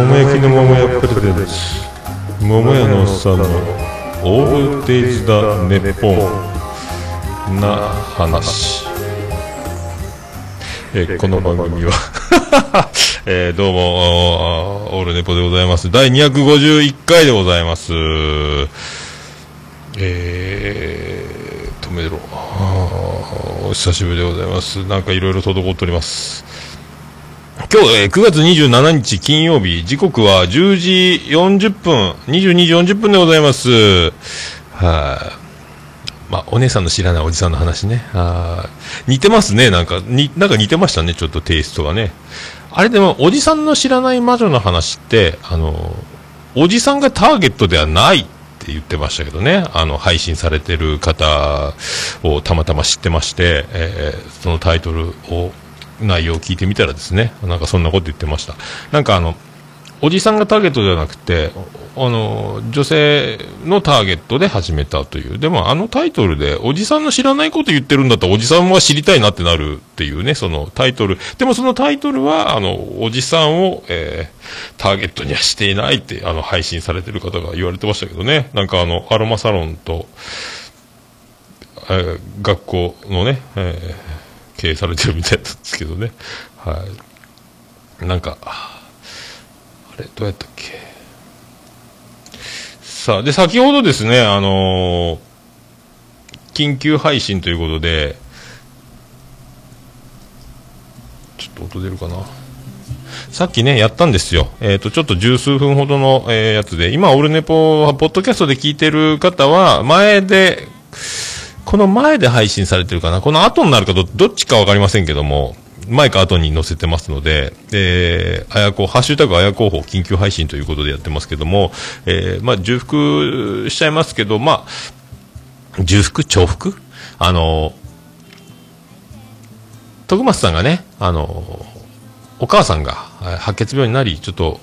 桃焼きの桃屋プレゼンツ桃屋のおっさんのオールデイズだネッポン。な話。えーこの番組は。えーどうもオールネポでございます。第251回でございます。えー、止めろ。お久しぶりでございます。なんかいろいろ滞っております今日、えー9月27日金曜日、時刻は10時40分、22時40分でございます。はい、まあ、お姉さんの知らないおじさんの話ね。はい似てますね、なんか、に、なんか似てましたね、ちょっとテイストがね。あれでも、おじさんの知らない魔女の話って、あの、おじさんがターゲットではないって言ってましたけどね。あの、配信されてる方をたまたま知ってまして、えーそのタイトルを、内容を聞いてみたらですね、なんかそんなこと言ってました。なんかあの、おじさんがターゲットではなくて、あの、女性のターゲットで始めたという。でもあのタイトルで、おじさんの知らないこと言ってるんだったら、おじさんは知りたいなってなるっていうね、そのタイトル。でもそのタイトルは、あの、おじさんを、えー、ターゲットにはしていないって、あの、配信されてる方が言われてましたけどね。なんかあの、アロマサロンと、え学校のね、えー経営されてるみたいなんですけどね。はい。なんか、あれ、どうやったっけ？さあ、で、先ほどですね、あのー緊急配信ということで、ちょっと音出るかな？さっきね、やったんですよ。えっ、と、ちょっと十数分ほどの、えーやつで、今、オルネポは、ポッドキャストで聞いてる方は、前で、この前で配信されてるかな？この後になるかど、どっちかわかりませんけども、前か後に載せてますので、えー、あやこ、ハッシュタグあや広報緊急配信ということでやってますけども、えー、まあ、重複しちゃいますけど、まあ、重複？重複？あの、徳松さんがね、あの、お母さんが白血病になり、ちょっと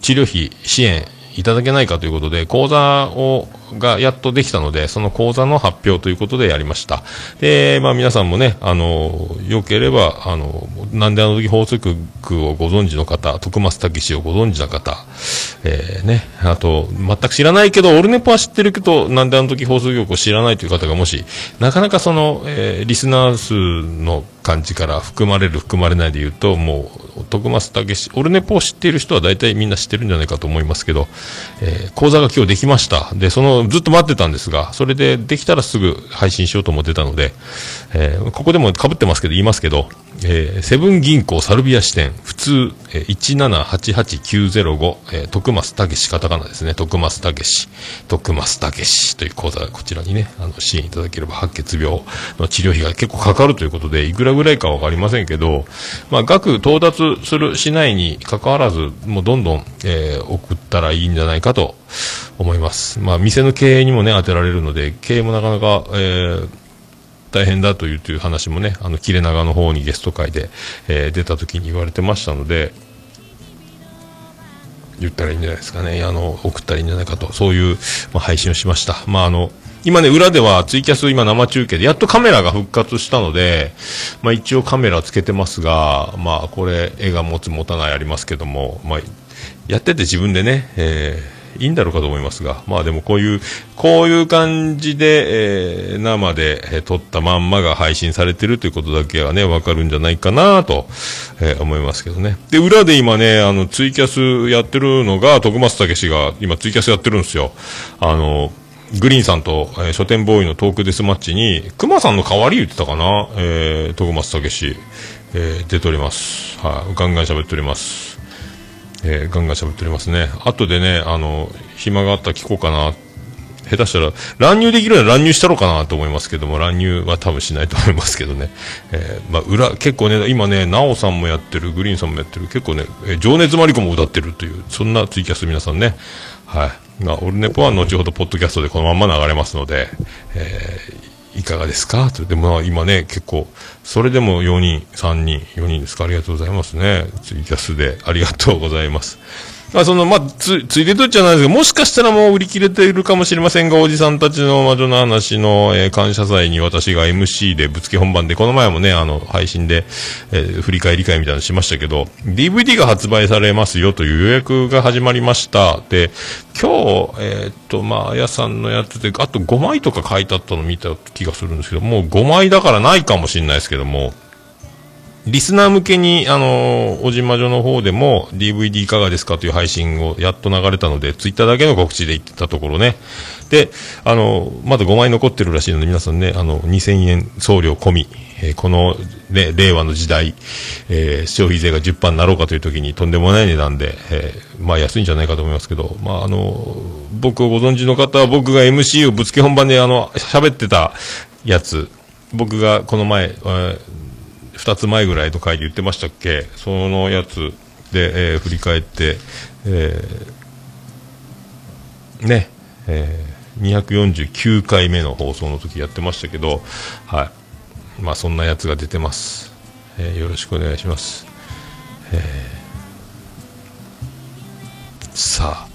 治療費支援いただけないかということで、講座を、がやっとできたので、その講座の発表ということでやりました。で、まあ皆さんもね、あの、良ければ、あの、なんであの時法則をご存知の方、徳松武史をご存知の方、えー、ね、あと、全く知らないけど、オルネポは知ってるけど、なんであの時放送局を知らないという方がもし、なかなかその、えーリスナー数の感じから含まれる、含まれないで言うと、もう、徳松武史、オルネポを知っている人は大体みんな知ってるんじゃないかと思いますけど、えー講座が今日できました。で、その、ずっと待ってたんですが、それでできたらすぐ配信しようと思ってたので、えーここでも被ってますけど、言いますけど、えーセブン銀行サルビア支店、普通、えー、1788905、えー徳松武史、カタカナですね、徳松武史、徳松武史という講座こちらにね、あの、支援いただければ白血病の治療費が結構かかるということで、いくらぐらいかわかりませんけど、まあ、額到達する、しないに関わらず、もうどんどん、えー送ったらいいんじゃないかと思います。まあ、店の経営にもね、当てられるので、経営もなかなか、えー大変だというという話もね、あの、切れ長の方にゲスト会で、えー出た時に言われてましたので、言ったらいいんじゃないですかね。あの、送ったらいいんじゃないかと、そういう、まあ、配信をしました。まあ、あの、今ね、裏ではツイキャス今生中継で、やっとカメラが復活したので、まあ一応カメラつけてますが、まあこれ、絵が持つ持たないありますけども、まあ、やってて自分でね、えーいいんだろうかと思いますが、まあでもこういう、こういう感じで、えー生で、えー撮ったまんまが配信されてるということだけはね、わかるんじゃないかなと、えー思いますけどね。で、裏で今ね、あの、ツイキャスやってるのが、徳松武史が今ツイキャスやってるんですよ。あの、グリーンさんと、えー書店ボーイのトークデスマッチに、熊さんの代わり言ってたかな、えー、徳松武史、えー出ております。はい、ガンガン喋っております。えーガンガン喋っておりますね。後でね、あの、暇があったら聞こうかな。下手したら、乱入できるなら乱入したろうかなと思いますけども、乱入は多分しないと思いますけどね。えーまあ、裏、結構ね、今ね、なおさんもやってる、グリーンさんもやってる、結構ね、えー情熱マリコも歌ってるという、そんなツイキャス皆さんね。はい。まあ、オルネポは後ほどポッドキャストでこのまま流れますので、えーいかがですか？とでも今ね、結構、それでも4人、3人、4人ですか？ありがとうございますね。ツイキャスでありがとうございます。あその、まあ、つ、ついでとっちゃないですけど、もしかしたらもう売り切れているかもしれませんが、おじさんたちの魔女の話の、えー、感謝祭に私が MC でぶつけ本番で、この前もね、あの、配信で、えー、振り返り会みたいなのしましたけど、DVD が発売されますよという予約が始まりました。で、今日、えー、っと、まあ、あやさんのやつで、あと5枚とか書いてあったの見た気がするんですけど、もう5枚だからないかもしれないですけども、リスナー向けに、あのー、おじまじょの方でも DVD いかがですかという配信をやっと流れたので、ツイッターだけの告知で言ってたところね。で、あのー、まだ5枚残ってるらしいので、皆さんね、あの、2000円送料込み、えー、この、ね、令和の時代、えー、消費税が10%になろうかという時にとんでもない値段で、えー、まあ安いんじゃないかと思いますけど、まああの僕をご存知の方は僕が MC をぶつけ本番であの、喋ってたやつ、僕がこの前、えー2つ前ぐらいの回で言ってましたっけ？そのやつで、えー、振り返って、えー、ね、えー、249回目の放送の時やってましたけど、はい。まあ、そんなやつが出てます。えー、よろしくお願いします。えー、さあ、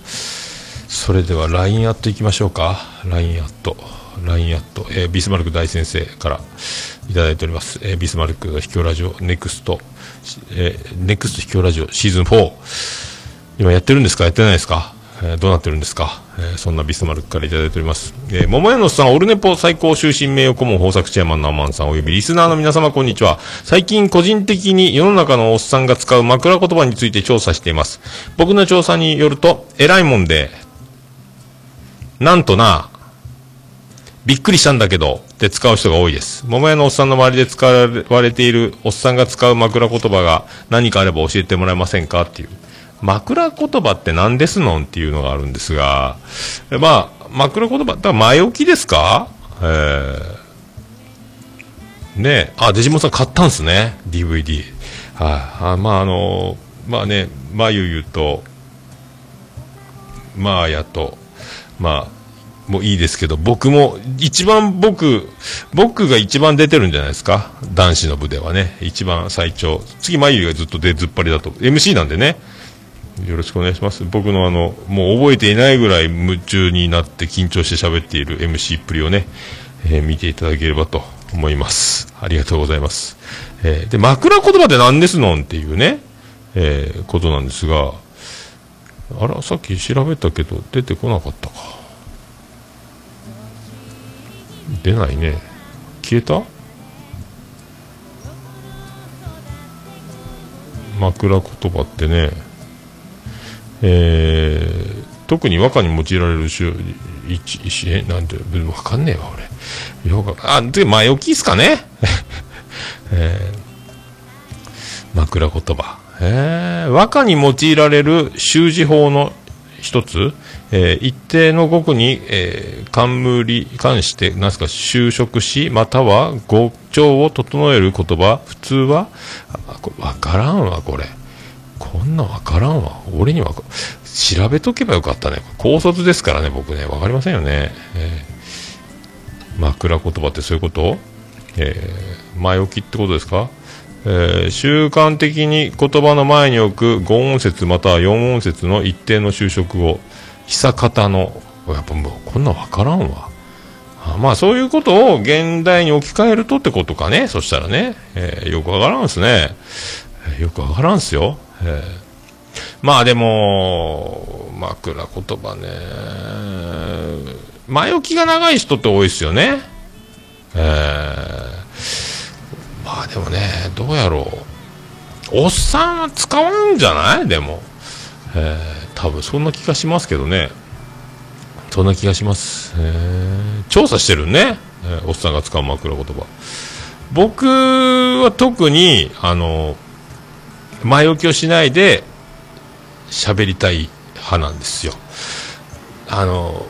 それでは LINE アットいきましょうか。LINE アット。LINE アット、えー、ビスマルク大先生から、いただいております。えー、ビスマルク秘境ラジオ、ネクスト、えー、ネクスト秘境ラジオシーズン4。今やってるんですか？やってないですか？えー、どうなってるんですか、えー、そんなビスマルクからいただいております。えー、桃屋のさん、オルネポ最高終身名誉顧問豊作チェアマンのアマンさんおよびリスナーの皆様こんにちは。最近個人的に世の中のおっさんが使う枕言葉について調査しています。僕の調査によると、偉いもんで、なんとな、びっくりしたんだけど、って使う人が多いです。桃屋のおっさんの周りで使われているおっさんが使う枕言葉が何かあれば教えてもらえませんかっていう。枕言葉って何ですのんっていうのがあるんですが、まあ、枕言葉、だ前置きですか？えー、ねあ、デジモンさん買ったんすね、DVD。はい、あ、まああのまあね、まゆゆと、まあやと、まあ、もいいですけど、僕も、一番僕、僕が一番出てるんじゃないですか？男子の部ではね。一番最長。次、眉毛がずっと出ずっぱりだと。MC なんでね。よろしくお願いします。僕のあの、もう覚えていないぐらい夢中になって緊張して喋っている MC っぷりをね、えー、見ていただければと思います。ありがとうございます。えー、で、枕言葉って何ですのんっていうね、えー、ことなんですが、あら、さっき調べたけど出てこなかったか。出ないね。消えた？枕言葉ってね。えー、特に和歌に用いられる種一一えなんて分かんねえわ俺。よかあで前置きっすかね？えー、枕言葉。えー、和歌に用いられる習字法の一つ？えー、一定の語句に、えー、冠関して、なんすか、就職し、または語調を整える言葉、普通は、わからんわ、これ。こんなわからんわ。俺には、調べとけばよかったね。高卒ですからね、僕ね。わかりませんよね。えー、枕言葉ってそういうこと？えー、前置きってことですか？えー、習慣的に言葉の前に置く5音節または4音節の一定の就職を久方のやっぱもうこんなん分からんわ。まあそういうことを現代に置き換えるとってことかね。そしたらね、えー、よくわからんすね、よくわからんすよ、えー、まあでも枕言葉ね。前置きが長い人って多いですよね。えー、まあでもねどうやろう。おっさんは使わんじゃない？でも。えー多分そんな気がしますけどね。そんな気がします。調査してるね、えー、おっさんが使う枕言葉。僕は特にあの前置きをしないで喋りたい派なんですよ。あの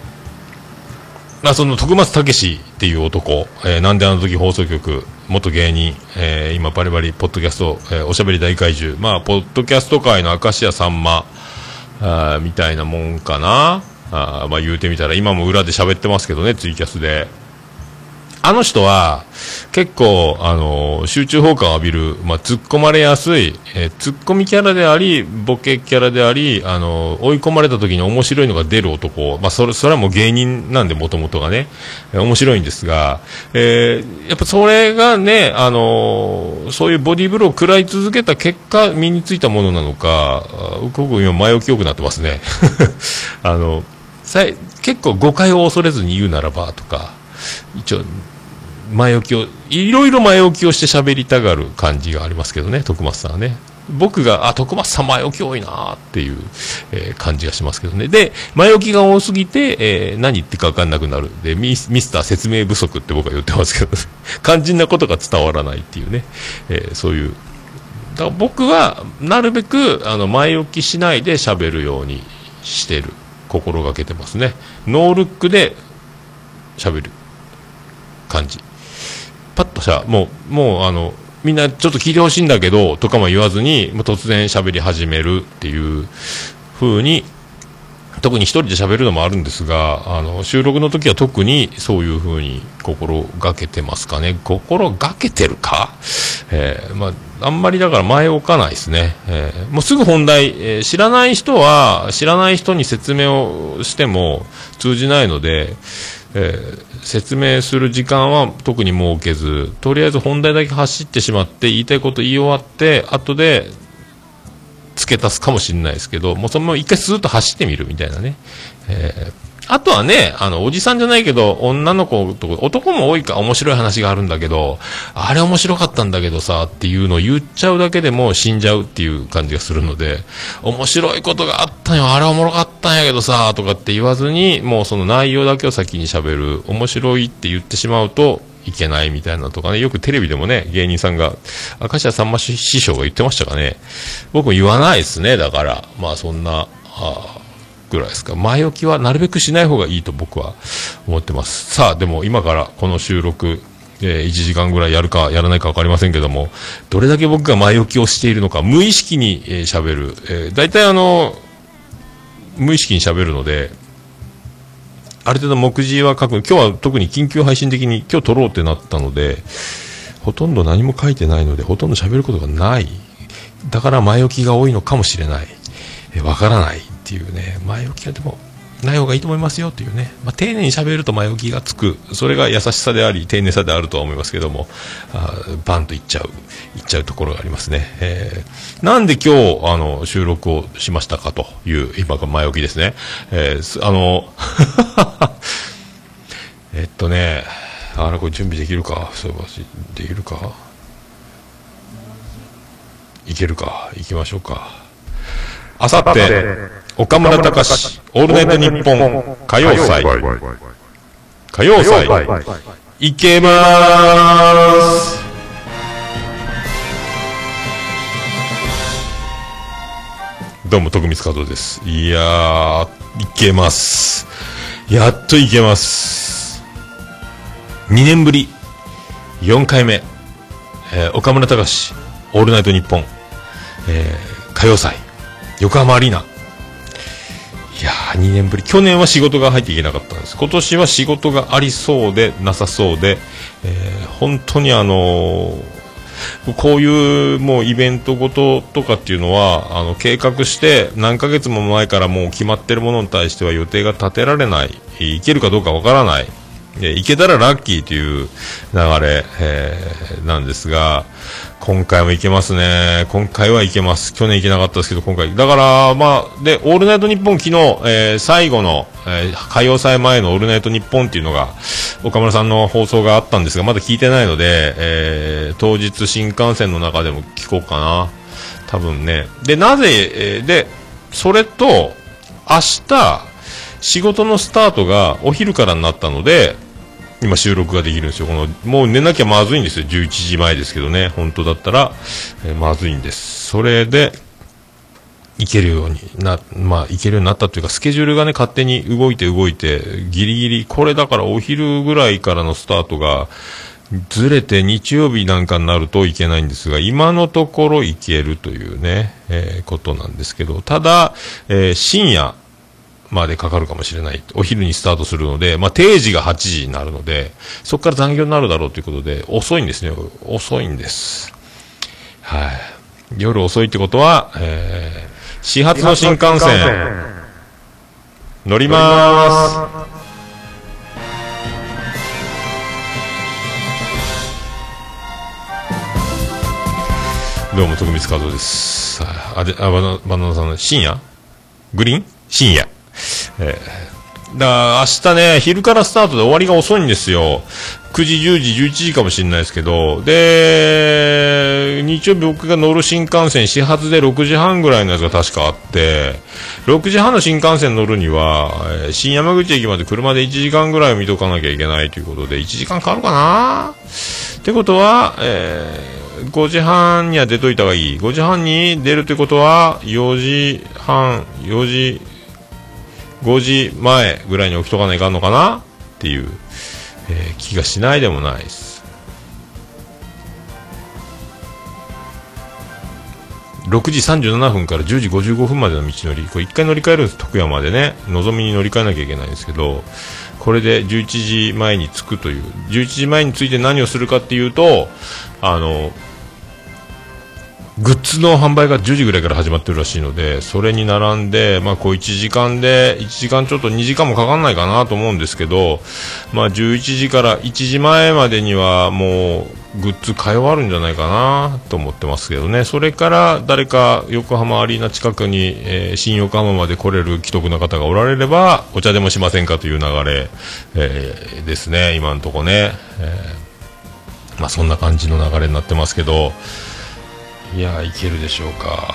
まあ、その徳松武っていう男、えー、なんであの時放送局、元芸人、えー、今バリバリ、ポッドキャスト、えー、おしゃべり大怪獣、まあ、ポッドキャスト界の明石家さんま、あみたいなもんかな。あまあ言うてみたら今も裏で喋ってますけどねツイキャスで。あの人は、結構、あの集中砲火を浴びる、まあ、突っ込まれやすい、えー、突っ込みキャラであり、ボケキャラであり、あの追い込まれた時に面白いのが出る男、まあ、それ、それはもう芸人なんで、もともとがね、えー、面白いんですが、えー、やっぱそれがね、あのそういうボディーブローを食らい続けた結果、身についたものなのか、僕今前置きよくなってますね。あの、さ結構誤解を恐れずに言うならばとか、一応、前置きを、いろいろ前置きをして喋りたがる感じがありますけどね、徳松さんはね。僕が、あ、徳松さん前置き多いなっていう、えー、感じがしますけどね。で、前置きが多すぎて、えー、何言ってか分かんなくなる。でミ、ミスター説明不足って僕は言ってますけど、ね、肝心なことが伝わらないっていうね、えー、そういう。だから僕は、なるべく、あの、前置きしないで喋るようにしてる。心がけてますね。ノールックで喋る感じ。パッとさ、もう、もうあの、みんなちょっと聞いてほしいんだけど、とかも言わずに、もう突然喋り始めるっていう風に、特に一人で喋るのもあるんですが、あの、収録の時は特にそういう風に心がけてますかね。心がけてるか？えー、まあ、あんまりだから前置かないですね。えー、もうすぐ本題、えー、知らない人は、知らない人に説明をしても通じないので、えー、説明する時間は特に設けず、とりあえず本題だけ走ってしまって、言いたいこと言い終わって、後で付け足すかもしれないですけど、もうそのまま一回スーッと走ってみるみたいなね。えーあとはね、あの、おじさんじゃないけど、女の子とか男も多いか面白い話があるんだけど、あれ面白かったんだけどさ、っていうのを言っちゃうだけでも死んじゃうっていう感じがするので、面白いことがあったんよ、あれおもろかったんやけどさ、とかって言わずに、もうその内容だけを先に喋る、面白いって言ってしまうと、いけないみたいなとかね、よくテレビでもね、芸人さんが、明石家さんま師匠が言ってましたかね。僕も言わないですね、だから。まあそんな、あぐらいですか？前置きはなるべくしない方がいいと僕は思ってます。さあ、でも今からこの収録、えー、1時間ぐらいやるかやらないか分かりませんけども、どれだけ僕が前置きをしているのか、無意識に喋、えー、る。えー、大体あの、無意識に喋るので、ある程度目次は書く。今日は特に緊急配信的に今日撮ろうってなったので、ほとんど何も書いてないので、ほとんど喋ることがない。だから前置きが多いのかもしれない。えー、わからない。っていうね、前置きがでも、ない方がいいと思いますよっていうね、まあ、丁寧に喋ると前置きがつく、それが優しさであり、丁寧さであるとは思いますけども、あバンといっちゃう、いっちゃうところがありますね。えー、なんで今日、あの、収録をしましたかという、今が前置きですね。えー、あの、えっとね、あら、これ準備できるか、そういえば、できるか？いけるか、行きましょうか。あさって、岡村隆史、オールナイトニッポン、歌謡祭。歌謡祭。いけまーす。どうも、徳光加藤です。いやー、いけます。やっといけます。2年ぶり、4回目、えー、岡村隆史、オールナイトニッポン、えー、歌謡祭、横浜アリーナ、いやー、2年ぶり。去年は仕事が入っていけなかったんです。今年は仕事がありそうで、なさそうで、えー、本当にあのー、こういうもうイベントごととかっていうのは、あの、計画して何ヶ月も前からもう決まってるものに対しては予定が立てられない。いけるかどうかわからない。いけたらラッキーという流れ、えー、なんですが、今回もいけますね。今回はいけます。去年いけなかったですけど、今回。だから、まあ、で、オールナイトニッポン昨日、えー、最後の、えー、歌謡祭前のオールナイトニッポンっていうのが、岡村さんの放送があったんですが、まだ聞いてないので、えー、当日新幹線の中でも聞こうかな。多分ね。で、なぜ、えー、で、それと、明日、仕事のスタートがお昼からになったので、今収録ができるんですよ。この、もう寝なきゃまずいんですよ。11時前ですけどね。本当だったら、えー、まずいんです。それで、行けるようにな、まあ、行けるようになったというか、スケジュールがね、勝手に動いて動いて、ギリギリ、これだからお昼ぐらいからのスタートが、ずれて日曜日なんかになるといけないんですが、今のところ行けるというね、えー、ことなんですけど、ただ、えー、深夜、までかかるかもしれない。お昼にスタートするので、まあ、定時が8時になるので、そこから残業になるだろうということで、遅いんですね。遅いんです。はい。夜遅いってことは、えー、始発の新幹線、乗ります。どうも、徳光和夫です。あ、で、あ、バナバナナさんの深夜？グリーン？深夜。えー、だから明日ね、昼からスタートで終わりが遅いんですよ。9時、10時、11時かもしれないですけど、で、日曜日僕が乗る新幹線、始発で6時半ぐらいのやつが確かあって、6時半の新幹線乗るには、新山口駅まで車で1時間ぐらい見とかなきゃいけないということで、1時間かかるかな？ってことは、えー5時半には出といた方がいい。5時半に出るということは、4時半、4時、5時前ぐらいに起きとかないかんのかなっていう、えー、気がしないでもないです。6時37分から10時55分までの道のり、これ1回乗り換えるんです、徳山でね。のぞみに乗り換えなきゃいけないんですけど、これで11時前に着くという、11時前に着いて何をするかっていうと、あの、グッズの販売が10時ぐらいから始まってるらしいので、それに並んで、まあ、こう1時間で、1時間ちょっと2時間もかかんないかなと思うんですけど、まあ、11時から1時前までにはもう、グッズ買い終わるんじゃないかなと思ってますけどね。それから誰か横浜アリーナ近くに、えー、新横浜まで来れる既得な方がおられれば、お茶でもしませんかという流れ、えー、ですね、今のとこね。えー、まあ、そんな感じの流れになってますけど、いやいけるでしょうか。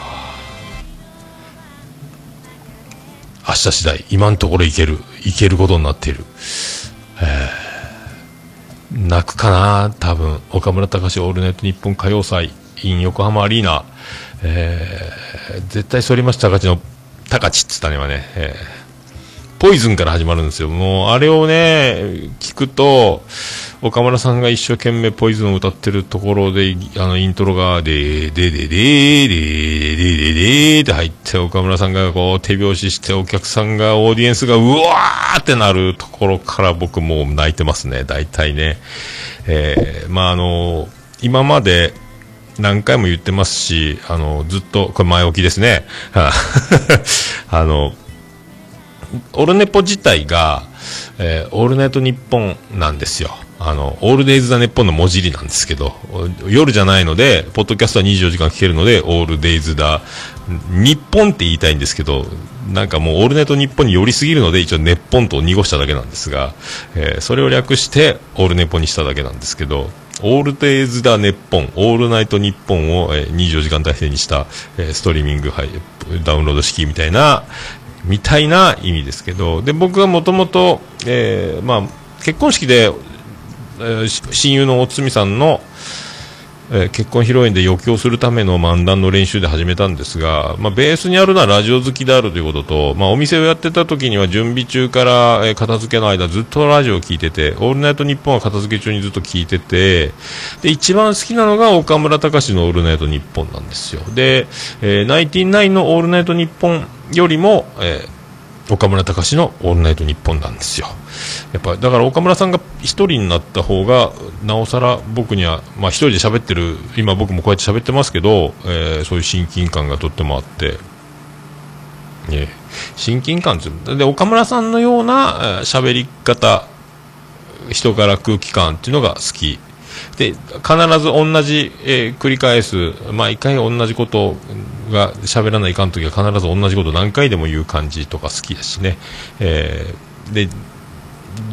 明日次第今のところいけるいけることになっている、えー、泣くかな多分。岡村隆史オールナイト日本歌謡祭 in 横浜アリーナ、えー、絶対反町隆史の高知っつったねはね、えー、ポイズンから始まるんですよ。もうあれをね聞くと岡村さんが一生懸命ポイズンを歌ってるところで、あの、イントロが、でー、でー、でー、でー、でー、でー、でー、でーって入って、岡村さんがこう、手拍子して、お客さんが、オーディエンスが、うわーってなるところから僕もう泣いてますね、大体ね。えー、まあ、あの、今まで、何回も言ってますし、あの、ずっと、これ前置きですね。あの、オルネポ自体が、えー、オールナイトニッポンなんですよ。あの、オールデイズ・ザ・ネッポンの文字入りなんですけど、夜じゃないので、ポッドキャストは24時間聞けるので、オールデイズ・ザ・日本って言いたいんですけど、なんかもうオールナイトニッポンに寄りすぎるので、一応ネッポンと濁しただけなんですが、えー、それを略して、オールネポにしただけなんですけど、オールデイズ・ザ・ネッポン、オールナイトニッポンを、えー、24時間体制にした、えー、ストリーミング、はい、ダウンロード式みたいな、みたいな意味ですけど、で、僕はもともと、えー、まあ、結婚式でえー、親友のおつみさんの、えー、結婚披露宴で余興するための漫談の練習で始めたんですが、まあ、ベースにあるのはラジオ好きであるということと、まあ、お店をやってた時には準備中から、えー、片付けの間ずっとラジオを聴いてて、オールナイトニッポンは片付け中にずっと聞いてて、で、一番好きなのが岡村隆史のオールナイトニッポンなんですよ。で、えー、ナインティナインのオールナイトニッポンよりも、えー岡村隆史の「オールナイトニッポン」なんですよやっぱだから岡村さんが1人になった方がなおさら僕には、まあ、1人で喋ってる今僕もこうやって喋ってますけど、えー、そういう親近感がとってもあって、ね、親近感で岡村さんのような喋、えー、り方人から空気感っていうのが好き。で必ず同じ、えー、繰り返す毎回同じことが喋らないかんときは必ず同じこと何回でも言う感じとか好きですしね、えー、で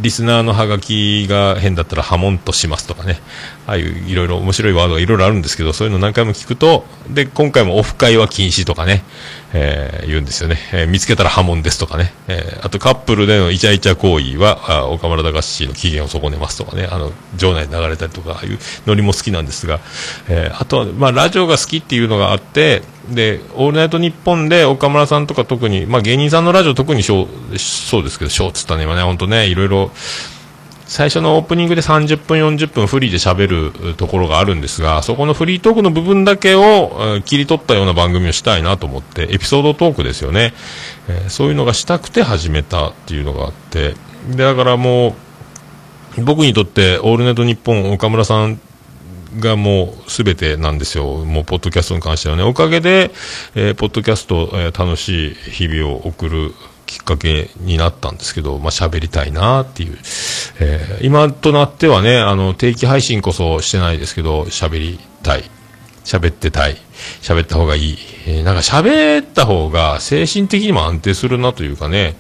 リスナーのハガキが変だったら破門としますとかね。ああいういろいろ面白いワードがいろいろあるんですけどそういうの何回も聞くとで今回もオフ会は禁止とかねえー、言うんですよね、えー、見つけたら波紋ですとかね、えー、あとカップルでのイチャイチャ行為はあ岡村隆史の機嫌を損ねますとかね。あの場内に流れたりとかああいうノリも好きなんですが、えあとは、まあ、ラジオが好きっていうのがあってで「オールナイトニッポン」で岡村さんとか特に、まあ、芸人さんのラジオ特にそうですけどショーっつったね今ね本当ねいろいろ最初のオープニングで30分、40分フリーで喋るところがあるんですが、そこのフリートークの部分だけを切り取ったような番組をしたいなと思って、エピソードトークですよね。え、そういうのがしたくて始めたっていうのがあって、で、だからもう、僕にとって、オールネットニッポン岡村さんがもうすべてなんですよ。もう、ポッドキャストに関してはね。おかげで、えー、ポッドキャスト、えー、楽しい日々を送るきっかけになったんですけど、まあ、喋りたいなっていう、えー、今となってはね、あの、定期配信こそしてないですけど、喋りたい。喋ってたい。喋った方がいい。えー、なんか喋った方が精神的にも安定するなというかね、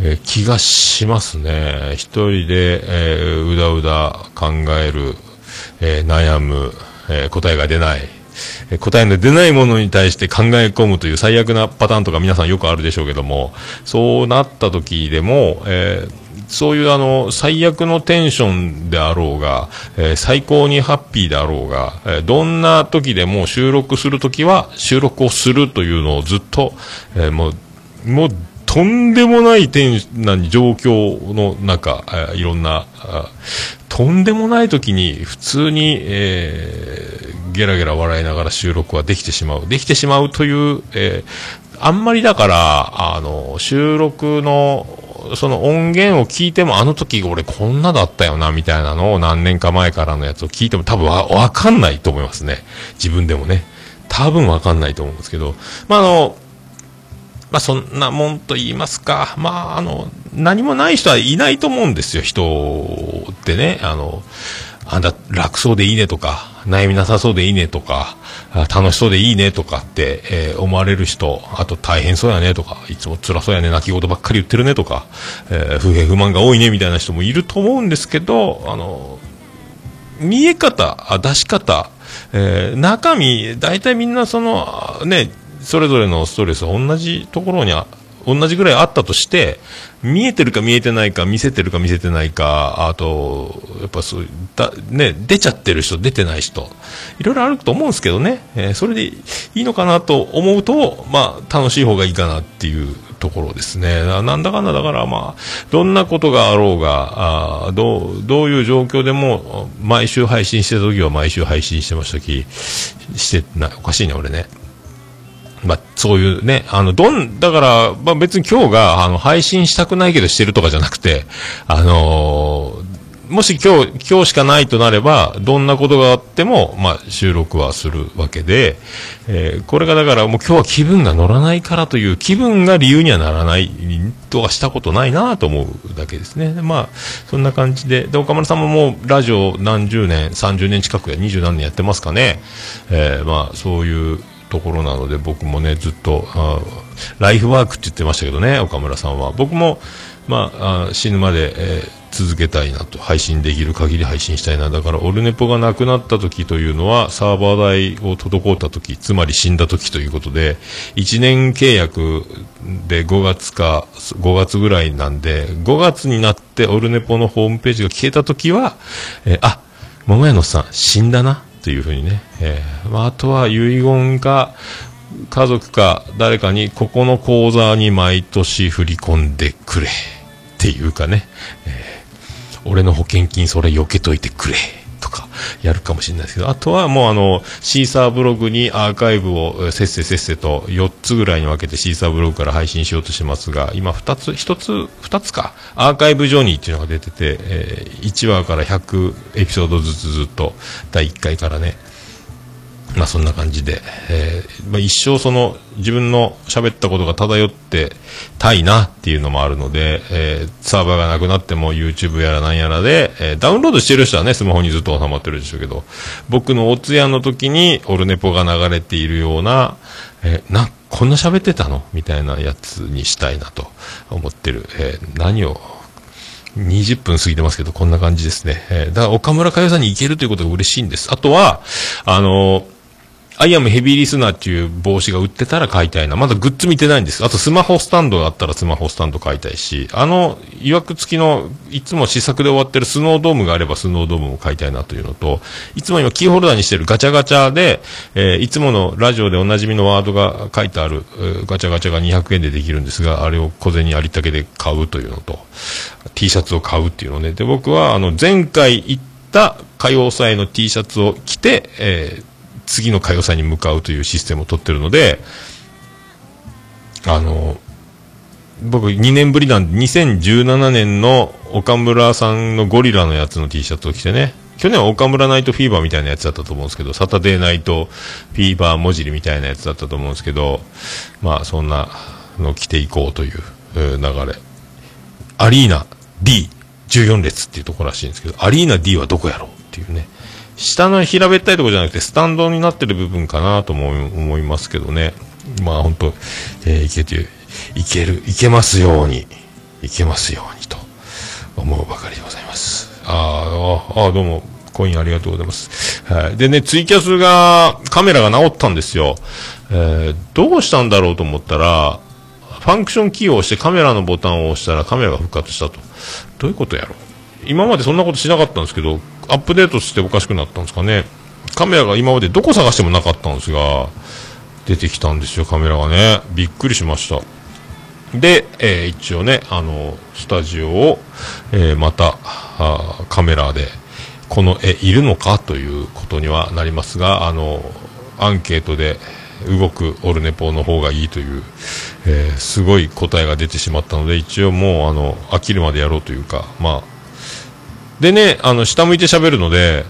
えー、気がしますね。一人で、えー、うだうだ考える、えー、悩む、え答えが出ない。答えの出ないものに対して考え込むという最悪なパターンとか皆さんよくあるでしょうけども、そうなった時でも、えーそういうあの最悪のテンションであろうが、えー、最高にハッピーであろうが、えー、どんな時でも収録する時は収録をするというのをずっと、えー、もう、もうとんでもないテンな状況の中、えー、いろんな、とんでもない時に普通に、えー、ゲラゲラ笑いながら収録はできてしまう。できてしまうという、えー、あんまりだから、あの、収録の、その音源を聞いても、あの時俺こんなだったよな、みたいなのを何年か前からのやつを聞いても多分わ、わかんないと思いますね。自分でもね。多分わかんないと思うんですけど、まあ、あの、まあ、そんなもんと言いますか、まあ、あの、何もない人はいないと思うんですよ、人ってね。あの、あんた楽そうでいいねとか、悩みなさそうでいいねとか、楽しそうでいいねとかって、えー、思われる人、あと大変そうやねとか、いつも辛そうやね、泣き言ばっかり言ってるねとか、えー、不平不満が多いねみたいな人もいると思うんですけど、あの、見え方、出し方、えー、中身、大体みんなその、ね、それぞれのストレスは同じところに同じぐらいあったとして、見えてるか見えてないか、見せてるか見せてないか、あと、やっぱそうだ、ね、出ちゃってる人、出てない人、いろいろあると思うんですけどね、えー、それでいいのかなと思うと、まあ、楽しい方がいいかなっていうところですね。なんだかんだ、だからまあ、どんなことがあろうが、あどう、どういう状況でも、毎週配信してた時は毎週配信してましたき、してな、おかしいね、俺ね。まあ、そういうね、あの、どん、だから、まあ別に今日が、あの、配信したくないけどしてるとかじゃなくて、あのー、もし今日、今日しかないとなれば、どんなことがあっても、まあ、収録はするわけで、えー、これがだからもう今日は気分が乗らないからという、気分が理由にはならないとはしたことないなと思うだけですね。まあ、そんな感じで、で、岡村さんももうラジオ何十年、30年近くや二十何年やってますかね。えー、まあ、そういう、ところなので僕もねずっとライフワークって言ってましたけどね岡村さんは。僕も、まあ、あ死ぬまで、えー、続けたいなと。配信できる限り配信したいな。だからオルネポがなくなった時というのはサーバー代を滞った時つまり死んだ時ということで1年契約で5月か5月ぐらいなんで5月になってオルネポのホームページが消えた時は、えー、あ桃屋のさん死んだな。というふうにね、えーまあ、あとは遺言か家族か誰かにここの口座に毎年振り込んでくれっていうかね、えー、俺の保険金それ避けといてくれかやるかもしれないですけど、あとはもうあの、シーサーブログにアーカイブをせっせせっせと4つぐらいに分けてシーサーブログから配信しようとしてますが、今2つ、1つ、2つか、アーカイブジョニーっていうのが出てて、えー、1話から100エピソードずつずっと、第1回からね、まあそんな感じで、えー、まあ、一生その自分の喋ったことが漂ってたいなっていうのもあるので、えー、サーバーがなくなっても YouTube やらなんやらで、えー、ダウンロードしてる人はね、スマホにずっと収まってるでしょうけど、僕のお通夜の時にオルネポが流れているような、えな、こんな喋ってたの？みたいなやつにしたいなと思ってる。え何を20分過ぎてますけど、こんな感じですね。えー、だから岡村佳代さんに行けるということが嬉しいんです。あとは、あのーアイアムヘビーリスナーっていう帽子が売ってたら買いたいな。まだグッズ見てないんです。あとスマホスタンドがあったらスマホスタンド買いたいし、あの、曰く付きの、いつも試作で終わってるスノードームがあればスノードームも買いたいなというのと、いつも今キーホルダーにしてるガチャガチャで、えー、いつものラジオでおなじみのワードが書いてある、えー、ガチャガチャが200円でできるんですが、あれを小銭ありったけで買うというのと、T シャツを買うっていうのね。で、僕はあの、前回行った歌謡祭の T シャツを着て、えー、次の歌謡祭に向かうというシステムを取ってるので、あの、僕2年ぶりなんで、2017年の岡村さんのゴリラのやつの T シャツを着てね、去年は岡村ナイトフィーバーみたいなやつだったと思うんですけど、サタデーナイトフィーバー文字りみたいなやつだったと思うんですけど、まあそんなの着ていこうという流れ。アリーナ D14 列っていうところらしいんですけど、アリーナ D はどこやろうっていうね。下の平べったいところじゃなくて、スタンドになってる部分かなとも思いますけどね。まあ本当、えー、いけて、いける、いけますように、いけますようにと思うばかりでございます。ああ、あどうも、コインありがとうございます。はい。でね、ツイキャスが、カメラが直ったんですよ。えー、どうしたんだろうと思ったら、ファンクションキーを押してカメラのボタンを押したらカメラが復活したと。どういうことやろ今までそんなことしなかったんですけど、アップデートしておかしくなったんですかね。カメラが今までどこ探してもなかったんですが、出てきたんですよ、カメラがね。びっくりしました。で、えー、一応ね、あの、スタジオを、えー、また、カメラで、この絵いるのかということにはなりますが、あの、アンケートで動くオルネポの方がいいという、えー、すごい答えが出てしまったので、一応もう、あの、飽きるまでやろうというか、まあ、でね、あの、下向いて喋るので、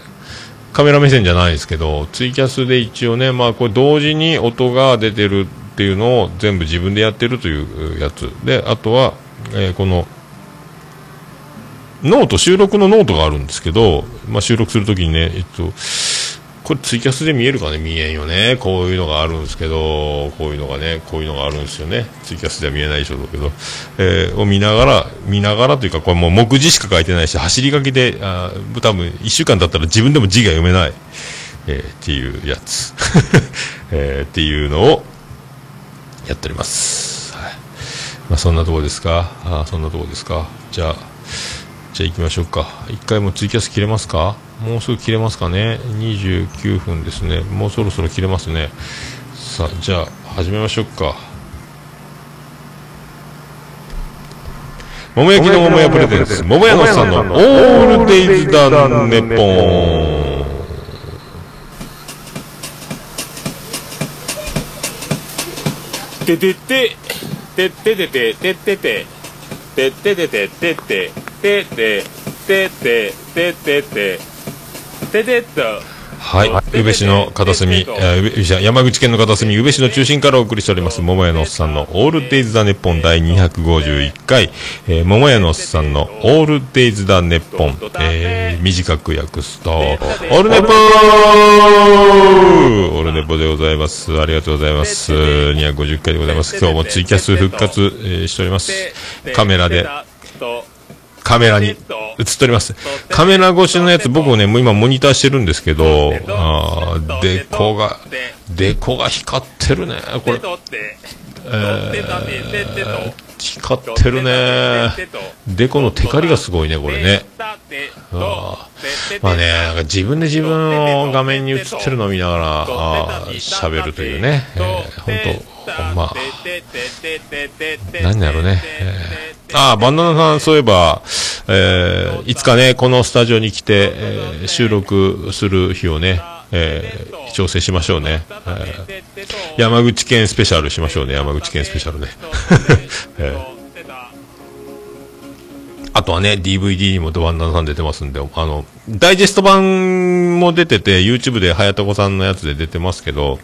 カメラ目線じゃないですけど、ツイキャスで一応ね、まあこれ同時に音が出てるっていうのを全部自分でやってるというやつ。で、あとは、えー、この、ノート、収録のノートがあるんですけど、まあ収録するときにね、えっと、これツイキャスで見えるかね見えんよね。こういうのがあるんですけど、こういうのがね、こういうのがあるんですよね。ツイキャスでは見えないでしょうけど、えー、を見ながら、見ながらというか、これもう目次しか書いてないし、走り書きで、あ多分1週間経ったら自分でも字が読めない、えー、っていうやつ、えー、っていうのをやっております。はい。まあそんなとこですか？あそんなとこですか？じゃあ、じゃあ行きましょうか。一回もツイキャス切れますか？もうすぐ切れますかね？29分ですね。もうそろそろ切れますね。さあじゃあ始めましょうか。桃焼きの桃屋プレゼンツ桃屋のさんのオールデイズダンネポン。てててててててててててててててててててててててててっとはい、宇部市の片隅、山口県の片隅、宇部市の中心からお送りしております、桃屋のおっさんのオールデイズ・ザ・ネッポン第251回、えー、桃屋のおっさんのオールデイズ・ザ・ネッポン、えー、短く訳すと、オールネポーオールネポでございます。ありがとうございます。250回でございます。今日もツイキャス復活、えー、しております。カメラで。カメラに映っております。カメラ越しのやつ、僕もね、もう今モニターしてるんですけど、あデコが、デコが光ってるね、これ。えー、光ってるね。デコのテカリがすごいね、これね。まあね、なんか自分で自分を画面に映ってるのを見ながら、喋るというね、えー、本当まあ、何だろうね。えー、ああ、バンダナさん、そういえば、えー、いつかね、このスタジオに来て、えー、収録する日をね、えー、調整しましょうね、えー、山口県スペシャルしましょうね、山口県スペシャルね。えーあとはね、DVD にもドワンナさん出てますんで、あの、ダイジェスト版も出てて、YouTube で早田子さんのやつで出てますけど、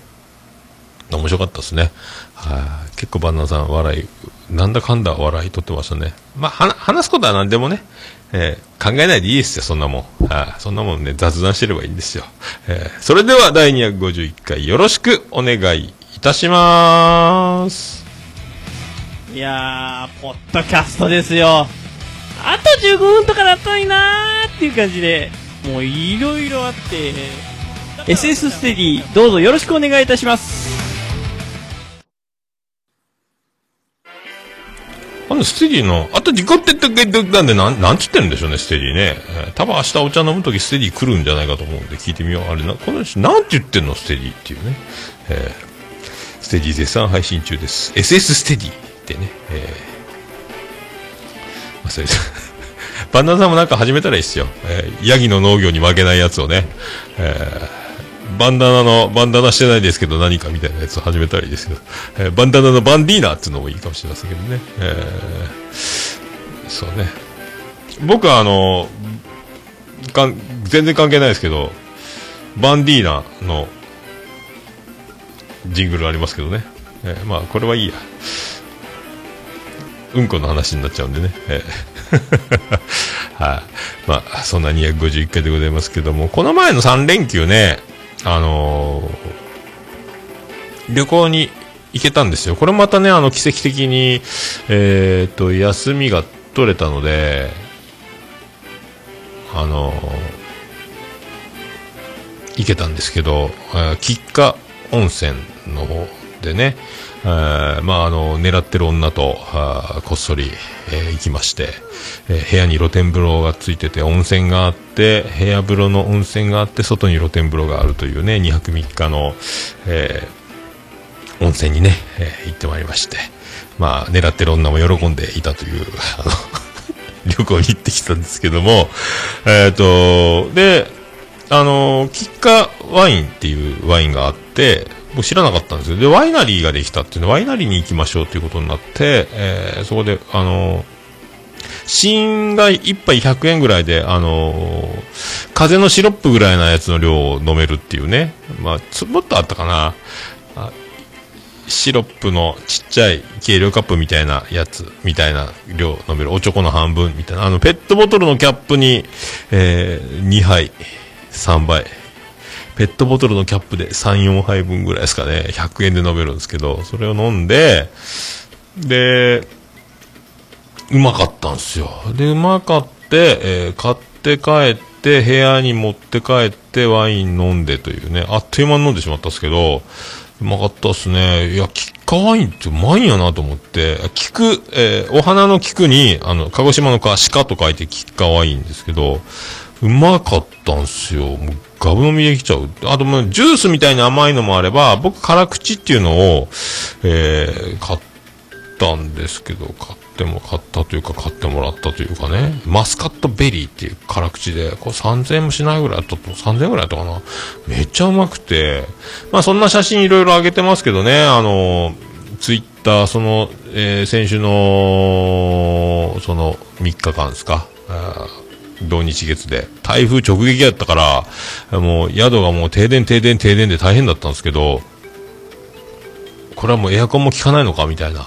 面白かったですね。はい、結構バンナさん笑い、なんだかんだ笑いとってましたね。まあ、話すことは何でもね、えー、考えないでいいですよ、そんなもん。はい、そんなもんね、雑談してればいいんですよ。えー、それでは第251回よろしくお願いいたします。いやー、ポッドキャストですよ。あと15分とかだったのになーっていう感じで、もういろいろあって、SS ステディ、どうぞよろしくお願いいたします。の、ステディの、あと事故ってってってなんで、なん、なんつってるんでしょうね、ステディね。えー多分明日お茶飲むときステディ来るんじゃないかと思うんで聞いてみよう。あれな、この人、なんて言ってんの、ステディっていうね。えーステディ絶賛配信中です。SS ステディってね。えー、忘れ。バンダさんもなんか始めたらいいっすよ。えー、ヤギの農業に負けないやつをね。えーバンダナの、バンダナしてないですけど何かみたいなやつを始めたらいいですけど、えーバンダナのバンディーナっていうのもいいかもしれませんけどね。えーそうね。僕はあの、かん全然関係ないですけど、バンディーナのジングルありますけどね。えーまあ、これはいいや。うんこの話になっちゃうんでね。えー はい、まあ、そんな251回でございますけども、この前の3連休ね、あのー旅行に行けたんですよ。これまたね、あの、奇跡的に、えっ、と、休みが取れたので、あのー行けたんですけど、えー吉花温泉の方でね、えーまあ、あの、狙ってる女と、あこっそり、えー行きまして、えー部屋に露天風呂がついてて、温泉があって、部屋風呂の温泉があって、外に露天風呂があるというね、2泊3日の、えー温泉にね、えー行ってまいりまして、まあ、狙ってる女も喜んでいたという、あの、旅行に行ってきたんですけども、えっ、と、で、あの、キッカワインっていうワインがあって、僕知らなかったんですよ。で、ワイナリーができたっていうのワイナリーに行きましょうということになって、えーそこで、あの、新が1杯100円ぐらいで、あの風邪のシロップぐらいなやつの量を飲めるっていうね。まあ、つもっとあったかな。シロップのちっちゃい計量カップみたいなやつ、みたいな量飲める。おちょこの半分みたいな。あの、ペットボトルのキャップに、えー2杯、3杯。ペットボトルのキャップで3、4杯分ぐらいですかね。100円で飲めるんですけど、それを飲んで、で、うまかったんですよ。で、うまかって、えー買って帰って、部屋に持って帰って、ワイン飲んでというね、あっという間に飲んでしまったんですけど、うまかったっすね。いや、キッカワインってうまいんやなと思って、菊、えーお花の菊に、あの、鹿児島の鹿、鹿と書いてキッカワインですけど、うまかったんすよ。もう、ガブ飲みできちゃう。あと、もう、ジュースみたいに甘いのもあれば、僕、辛口っていうのを、えー買ったんですけど、買っても買ったというか、買ってもらったというかね、マスカットベリーっていう辛口で、これ3000円もしないぐらいだったと、3000円ぐらいだったかな。めっちゃうまくて、まあそんな写真いろいろ上げてますけどね、あの、ツイッター、その、えー先週の、その3日間ですか。土日月で。台風直撃やったから、もう宿がもう停電停電停電で大変だったんですけど、これはもうエアコンも効かないのかみたいな、